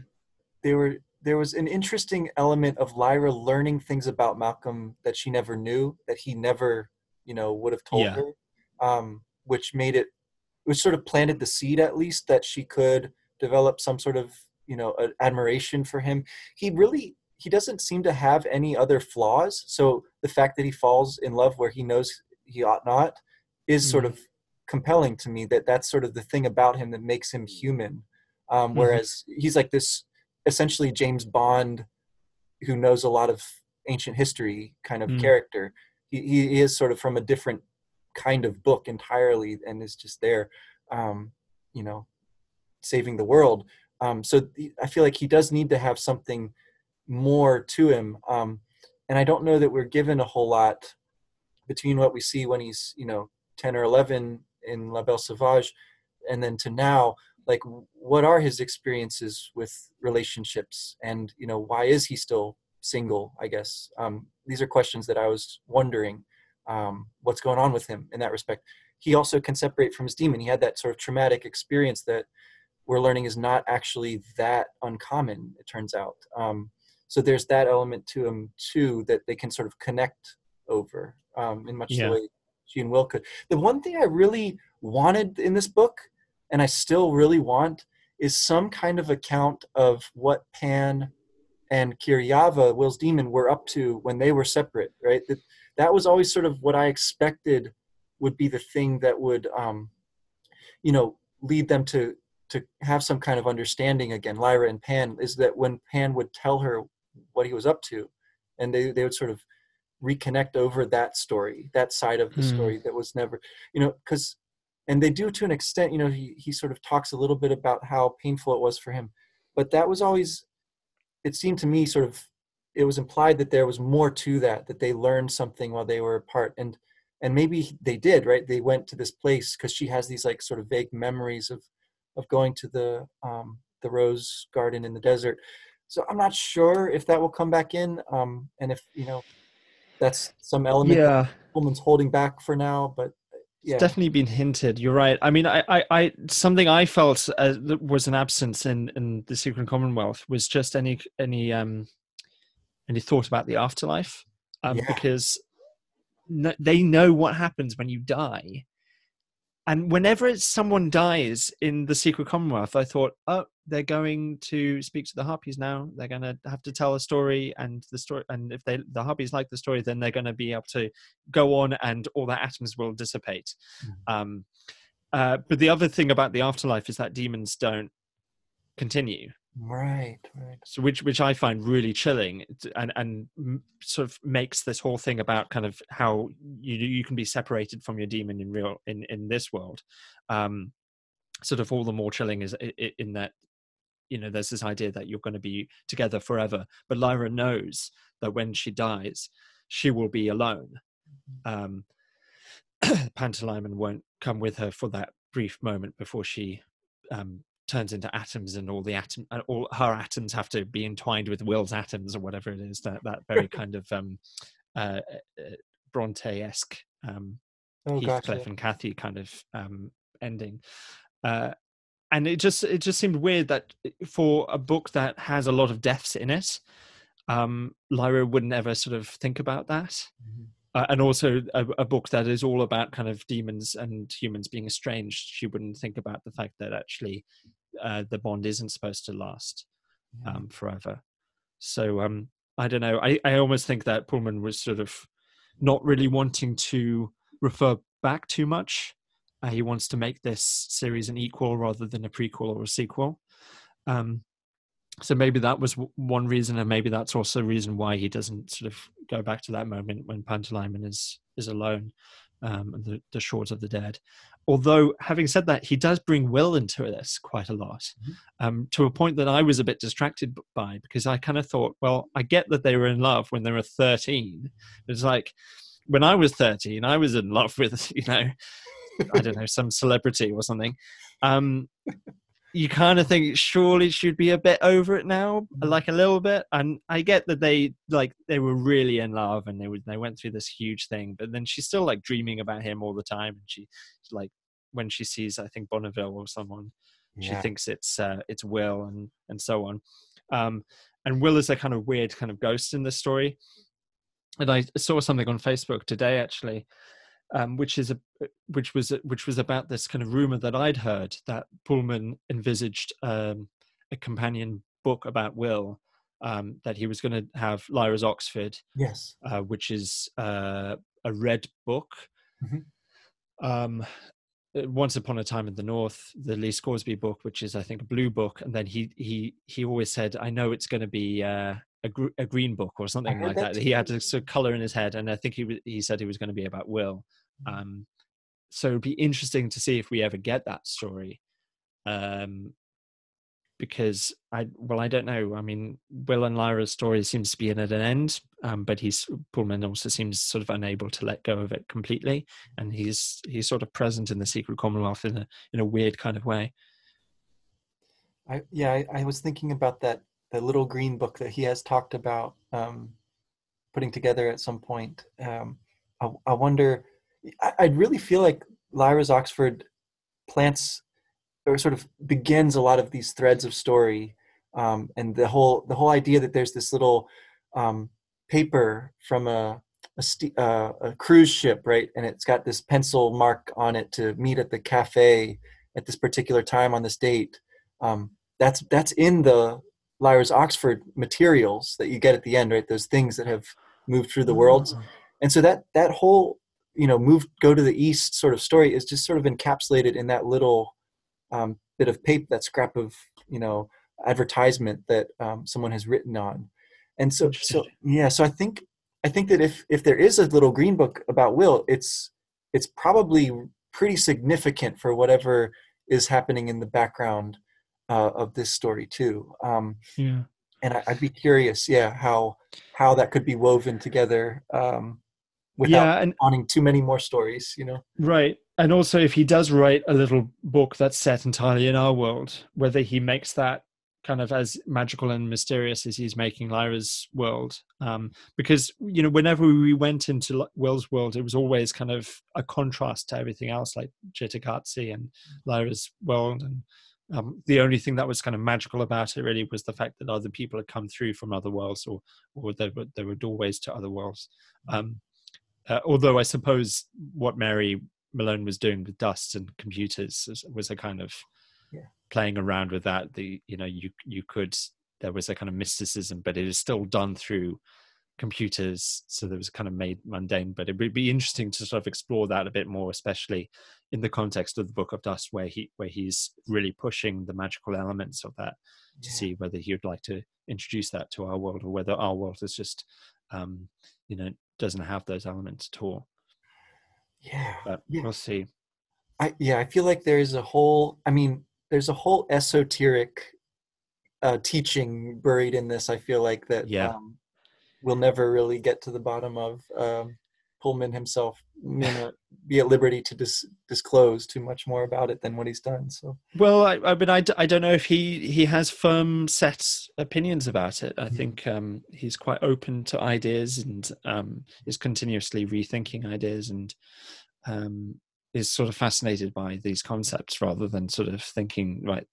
There were there was an interesting element of lyra learning things about malcolm that she never knew that he never you know would have told Yeah. her um, which made it which sort of planted the seed at least that she could develop some sort of you know admiration for him he really he doesn't seem to have any other flaws so the fact that he falls in love where he knows he ought not is sort Mhm. of compelling to me that that's sort of the thing about him that makes him human um, Mhm. whereas he's like this essentially james bond who knows a lot of ancient history kind of Mm. character. He, he is sort of from a different kind of book entirely and is just there um, you know saving the world. Um, so i feel like he does need to have something more to him. Um, and i don't know that we're given a whole lot between what we see when he's you know 10 or 11 in la belle sauvage and then to now like what are his experiences with relationships? And you know why is he still single i guess? Um, these are questions that i was wondering um, what's going on with him in that respect. He also can separate from his daemon. He had that sort of traumatic experience that we're learning is not actually that uncommon it turns out. Um, so there's that element to him too that they can sort of connect over um, in much Yeah. the way she and will could. The one thing i really wanted in this book and i still really want is some kind of account of what pan and Kirjava will's daemon were up to when they were separate right that, that was always sort of what i expected would be the thing that would um, you know lead them to to have some kind of understanding again lyra and pan is that when pan would tell her what he was up to and they, they would sort of reconnect over that story that side of the Hmm. story that was never you know because and they do to an extent you know he, he sort of talks a little bit about how painful it was for him. But that was always it seemed to me sort of it was implied that there was more to that that they learned something while they were apart. And and maybe they did right? They went to this place because she has these like sort of vague memories of of going to the um the rose garden in the desert. So i'm not sure if that will come back in um and if you know that's some element that yeah. Pullman's holding back for now but yeah definitely been hinted. You're right. I mean, I, I, I something I felt uh, was an absence in in the Secret Commonwealth was just any any um any thought about the afterlife, um, Yeah. because no, they know what happens when you die, and whenever someone dies in the secret commonwealth i thought oh they're going to speak to the harpies now they're going to have to tell a story and the story and if they the harpies like the story then they're going to be able to go on and all the atoms will dissipate. Mm-hmm. um, uh, but the other thing about the afterlife is that daemons don't continue. Right right. So which which i find really chilling and and sort of makes this whole thing about kind of how you you can be separated from your daemon in real in in this world. Um sort of all the more chilling is in that you know there's this idea that you're going to be together forever but lyra knows that when she dies she will be alone mm-hmm. um pantalaimon won't come with her for that brief moment before she um turns into atoms and all the atom uh, all her atoms have to be entwined with will's atoms or whatever it is that that very kind of um uh, uh bronte-esque um oh, heathcliff gotcha. and cathy kind of um ending uh and it just it just seemed weird that uh, for a book that has a lot of deaths in it um lyra wouldn't ever sort of think about that mm-hmm. uh, and also a, a, book that is all about kind of daemons and humans being estranged she wouldn't think about the fact that actually uh, the bond isn't supposed to last um, forever. So um, I don't know. I, I almost think that Pullman was sort of not really wanting to refer back too much. Uh, he wants to make this series an equal rather than a prequel or a sequel. Um, so maybe that was one reason, and maybe that's also a reason why he doesn't sort of go back to that moment when Pantalaimon is is alone um, and the, the shores of the dead. Although, having said that, he does bring Will into this quite a lot, mm-hmm. um, to a point that I was a bit distracted by because I kind of thought, well, I get that they were in love when they were 13. It's like when I was 13, I was in love with, you know, I don't know, some celebrity or something. Um, you kind of think surely should be a bit over it now, mm-hmm. like a little bit. And I get that they like they were really in love and they would they went through this huge thing, but then she's still like dreaming about him all the time. And she like when she sees I think Bonneville or someone, yeah. she thinks it's uh, it's Will and and so on. Um, and Will is a kind of weird kind of ghost in this story. And I saw something on Facebook today actually um, which is a which was which was about this kind of rumor that I'd heard that Pullman envisaged um, a companion book about Will um, that he was going to have Lyra's Oxford, yes, uh, which is uh, a red book. Mm-hmm. Um, uh, Once Upon a Time in the North, the Lee Scoresby book, which is I think a blue book, and then he he he always said, "I know it's going to be uh, a, gr- a green book or something like that. that. He had to sort of color in his head, and I think he he said he was going to be about Will. Mm-hmm. Um, so it'd be interesting to see if we ever get that story, um, because I well I don't know. I mean, Will and Lyra's story seems to be at an end, um, but he's Pullman also seems sort of unable to let go of it completely, and he's he's sort of present in the Secret Commonwealth in a in a weird kind of way. I yeah, I, I was thinking about that the little green book that he has talked about um, putting together at some point. Um, I, I, wonder. I, I really feel like Lyra's Oxford plants or sort of begins a lot of these threads of story, um, and the whole the whole idea that there's this little um, paper from a a, st- uh, a, cruise ship, right? And it's got this pencil mark on it to meet at the cafe at this particular time on this date. Um, that's that's in the Lyra's Oxford materials that you get at the end, right? Those things that have moved through the worlds. Oh. And so that that whole, you know, move go to the east sort of story is just sort of encapsulated in that little um, bit of paper, that scrap of, you know, advertisement that um, someone has written on. And so, so yeah, so I think I think that if if there is a little green book about Will, it's it's probably pretty significant for whatever is happening in the background uh, of this story too. Um, yeah. And I, would be curious, yeah, how how that could be woven together um, without yeah, and, wanting too many more stories, you know. Right, and also if he does write a little book that's set entirely in our world, whether he makes that kind of as magical and mysterious as he's making Lyra's world. Um, because you know, whenever we went into Will's world, it was always kind of a contrast to everything else, like Cittàgazze and Lyra's world, and um, the only thing that was kind of magical about it really was the fact that other people had come through from other worlds or or there were there were doorways to other worlds um, uh, although i suppose what mary Malone was doing with dust and computers was, was a kind of Yeah. playing around with that. The you know you you could there was a kind of mysticism, but it is still done through computers, so there was kind of made mundane. But it would be interesting to sort of explore that a bit more, especially in the context of the Book of Dust, where he where he's really pushing the magical elements of that to Yeah. see whether he would like to introduce that to our world or whether our world is just um you know doesn't have those elements at all Yeah. but Yeah. we'll see I yeah, I feel like there's a whole I mean, there's a whole esoteric uh teaching buried in this. I feel like that Yeah. um we'll never really get to the bottom of. Um Pullman himself may not be at liberty to dis- disclose too much more about it than what he's done. So well i i mean I, d- I don't know if he he has firm set opinions about it i Mhm. think um he's quite open to ideas and um is continuously rethinking ideas and um is sort of fascinated by these concepts rather than sort of thinking right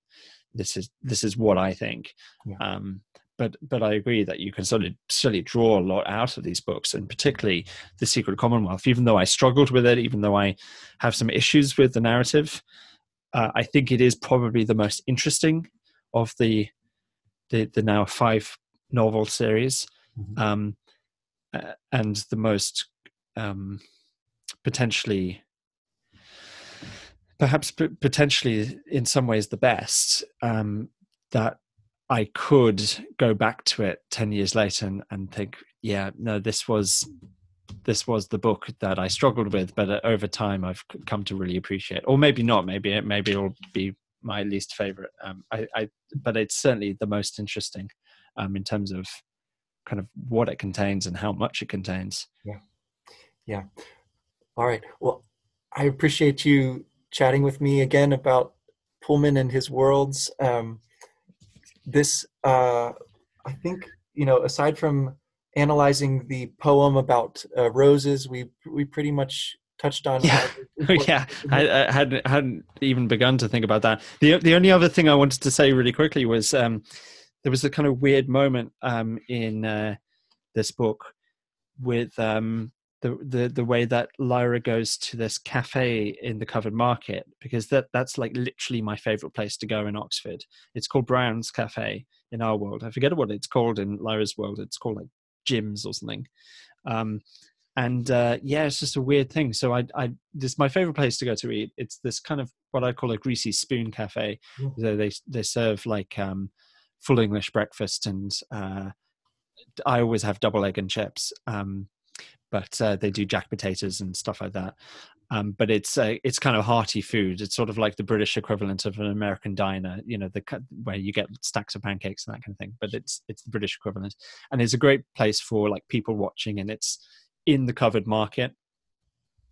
this is this is what i think Yeah. um but but I agree that you can sort of certainly draw a lot out of these books, and particularly the Secret Commonwealth. Even though I struggled with it, even though I have some issues with the narrative, uh, I think it is probably the most interesting of the the, the now five novel series, Mhm. um, uh, and the most um, potentially perhaps p- potentially in some ways the best um, that I could go back to it 10 years later and, and think, yeah, no, this was this was the book that I struggled with, but uh, over time I've come to really appreciate. Or maybe not. Maybe it maybe it'll be my least favorite. Um, I, I but it's certainly the most interesting um, in terms of kind of what it contains and how much it contains. Yeah. Yeah. All right. Well, I appreciate you chatting with me again about Pullman and his worlds. Um, this, uh, I think, you know, aside from analyzing the poem about uh, roses, we we pretty much touched on. Yeah. all the important yeah. I, I hadn't hadn't even begun to think about that. the The only other thing I wanted to say really quickly was um, there was a kind of weird moment um, in uh, this book with um, the, the the way that Lyra goes to this cafe in the covered market because that that's like literally my favorite place to go in Oxford. It's called Brown's Cafe in our world. I forget what it's called in Lyra's world. It's called like Jim's or something. Um, and uh, yeah, it's just a weird thing. So I, I, this is my favorite place to go to eat. It's this kind of what I call a greasy spoon cafe. Mm. So they they serve like um, full English breakfast, and uh, I always have double egg and chips. Um, but uh, they do jack potatoes and stuff like that. Um, but it's uh, it's kind of hearty food. It's sort of like the British equivalent of an American diner, you know, the where you get stacks of pancakes and that kind of thing. But it's it's the British equivalent, and it's a great place for like people watching, and it's in the covered market,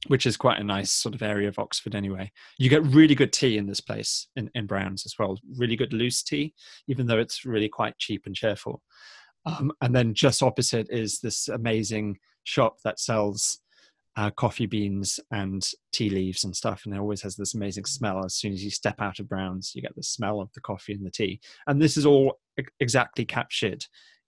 which is quite a nice sort of area of Oxford anyway. You get really good tea in this place in, in Browns as well, really good loose tea, even though it's really quite cheap and cheerful. Um, and then just opposite is this amazing shop that sells uh, coffee beans and tea leaves and stuff, and it always has this amazing smell. As soon as you step out of Browns, you get the smell of the coffee and the tea, and this is all exactly captured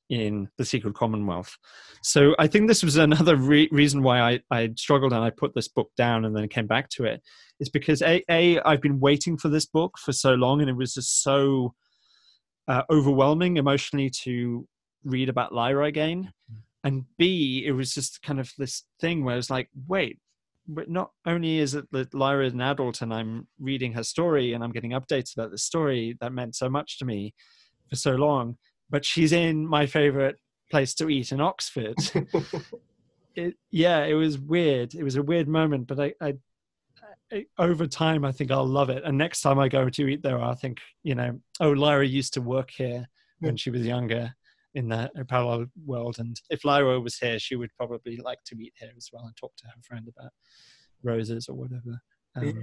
in the Secret Commonwealth. So I think this was another re- reason why I, I struggled and I put this book down and then came back to it. Is because a, a I've been waiting for this book for so long, and it was just so uh, overwhelming emotionally to read about Lyra again. And B, it was just kind of this thing where it's like, wait, but not only is it that Lyra is an adult and I'm reading her story and I'm getting updates about the story that meant so much to me for so long, but she's in my favorite place to eat in Oxford. it, yeah, it was weird. It was a weird moment, but I, I, I, over time, I think I'll love it. And next time I go to eat there, I'll think, you know, oh, Lyra used to work here when she was younger in the parallel world. And if Lyra was here, she would probably like to meet here as well and talk to her friend about roses or whatever. Um, yeah.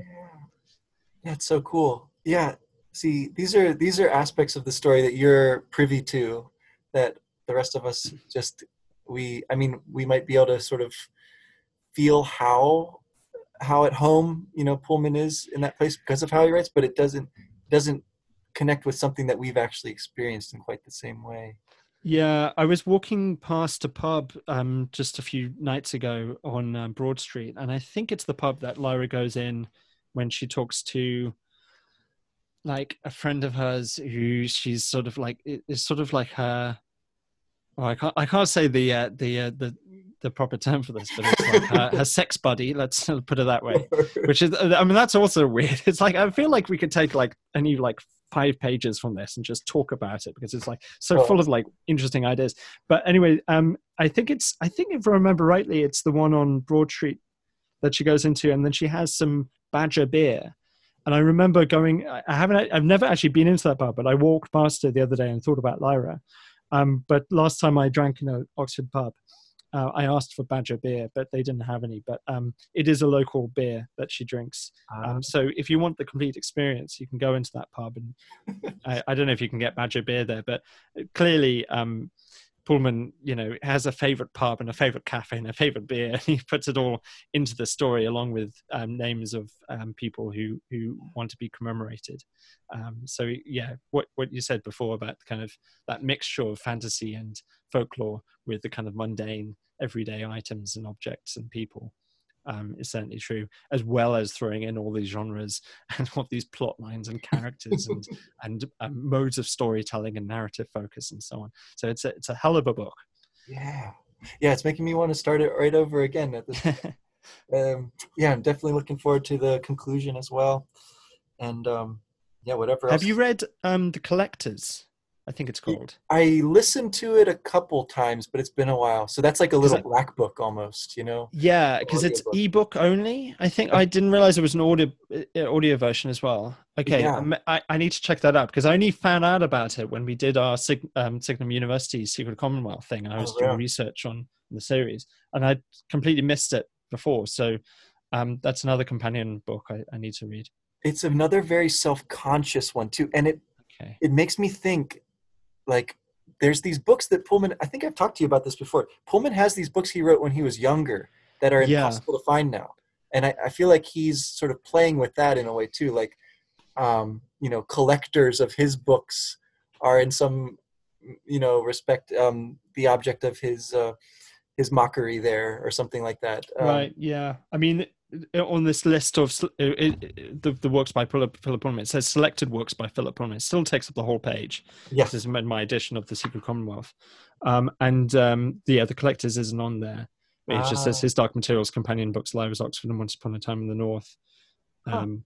That's so cool. Yeah. See, these are these are aspects of the story that you're privy to that the rest of us just we I mean, we might be able to sort of feel how how at home, you know, Pullman is in that place because of how he writes, but it doesn't doesn't connect with something that we've actually experienced in quite the same way. Yeah, I was walking past a pub um, just a few nights ago on uh, Broad Street, and I think it's the pub that Lyra goes in when she talks to like a friend of hers who she's sort of like is sort of like her. Oh, I can't I can't say the uh, the uh, the the proper term for this, but it's like her, her sex buddy. Let's put it that way. Which is, I mean, that's also weird. It's like I feel like we could take like any like five pages from this and just talk about it because it's like so full of like interesting ideas. But anyway, um, I think it's I think if I remember rightly, it's the one on Broad Street that she goes into, and then she has some Badger beer. And I remember going. I haven't. I've never actually been into that bar, but I walked past it the other day and thought about Lyra. Um, but last time I drank in an Oxford pub, uh, I asked for Badger beer, but they didn't have any. But um, it is a local beer that she drinks. Um, ah. so if you want the complete experience, you can go into that pub. And I, I, don't know if you can get Badger beer there, but clearly um, Pullman, you know, has a favorite pub and a favorite cafe and a favorite beer. And he puts it all into the story along with um, names of um, people who who want to be commemorated. Um, so yeah, what what you said before about kind of that mixture of fantasy and folklore with the kind of mundane everyday items and objects and people um, is certainly true, as well as throwing in all these genres and all these plot lines and characters and and um, modes of storytelling and narrative focus and so on. So it's a, it's a hell of a book. Yeah, yeah, it's making me want to start it right over again. At this, um, yeah, I'm definitely looking forward to the conclusion as well, and um, yeah, whatever. Have you read um, the Collectors? I think it's called. I listened to it a couple times, but it's been a while. So that's like a little black book almost, you know? Yeah, because it's book. ebook only. I think I didn't realize it was an audio uh, audio version as well. Okay, yeah. I, I need to check that out because I only found out about it when we did our Sig, um, Signum University Secret Commonwealth thing, and I was oh, doing research on the series, and I completely missed it before. So um, that's another companion book I, I need to read. It's another very self-conscious one too, and it okay. it makes me think like there's these books that Pullman I think I've talked to you about this before. Pullman has these books he wrote when he was younger that are impossible yeah. to find now. And I, I, feel like he's sort of playing with that in a way too. Like um, you know, collectors of his books are in some you know respect um, the object of his uh, his mockery there or something like that. Um, right. Yeah. I mean, on this list of it, the, the works by Philip, Philip Pullman, it says selected works by Philip Pullman. It still takes up the whole page. Yes. This is my edition of the Secret Commonwealth. Um, and um, the, yeah, the collectors isn't on there. It ah. just says ah. his Dark Materials companion books, Lyra's Oxford and Once Upon a Time in the North. Um,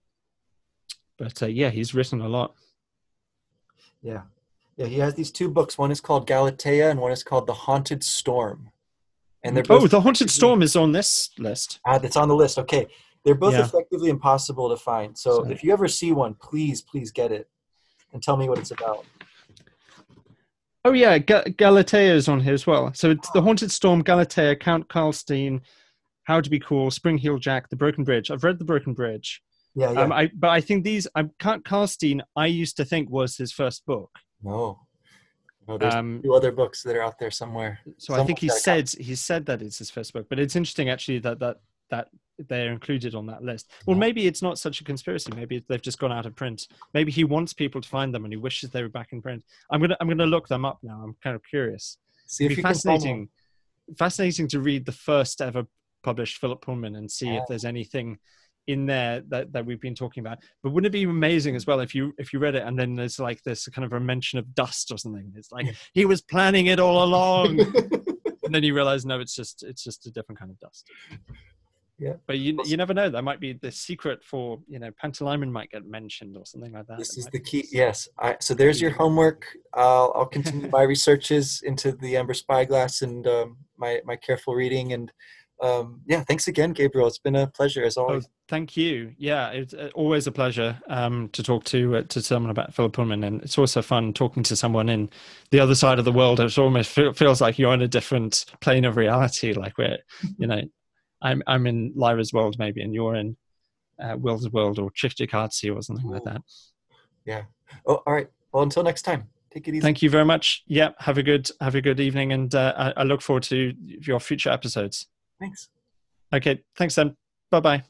huh. But uh, yeah, he's written a lot. Yeah. Yeah, he has these two books. One is called Galatea and one is called The Haunted Storm. And they're both oh, the Haunted Storm is on this list. Ah, it's on the list. Okay, they're both yeah. effectively impossible to find. So if you ever see one, please, please get it and tell me what it's about. Oh yeah, Ga- Galatea is on here as well. So it's the Haunted Storm, Galatea, Count Karlstein, How to Be Cool, Spring Heel Jack, The Broken Bridge. I've read The Broken Bridge. Yeah, yeah. Um, I, but I think these, I Count Karlstein, I used to think was his first book. No, no, there's um, two other books that are out there somewhere. So I think he said he said that it's his first book, but it's interesting actually that that that they're included on that list. Well, maybe it's not such a conspiracy. Maybe they've just gone out of print. Maybe he wants people to find them and he wishes they were back in print. I'm gonna I'm gonna look them up now. I'm kind of curious. See It'd be fascinating. Fascinating to read the first ever published Philip Pullman and see yeah. if there's anything in there that, that we've been talking about. But wouldn't it be amazing as well if you if you read it and then there's like this kind of a mention of dust or something? It's like he was planning it all along, and then you realize no, it's just it's just a different kind of dust. Yeah, but you you never know. That might be the secret for you know Pantalaimon might get mentioned or something like that. This is the key. Yes. I, so there's your homework. I'll I'll continue my researches into the Amber Spyglass and um, my my careful reading and um, yeah, thanks again, Gabriel. It's been a pleasure as oh, always. Oh, thank you. Yeah, it's uh, always a pleasure um, to talk to uh, to someone about Philip Pullman, and it's also fun talking to someone in the other side of the world. It almost feels like you're in a different plane of reality. Like we're, you know, I'm I'm in Lyra's world maybe, and you're in uh, Will's world or Cittàgazze or something Ooh. like that. Yeah. Oh, all right. Well, until next time. Take it easy. Thank you very much. Yeah. Have a good have a good evening, and uh, I, I look forward to your future episodes. Thanks. Okay. Thanks, then. Bye bye.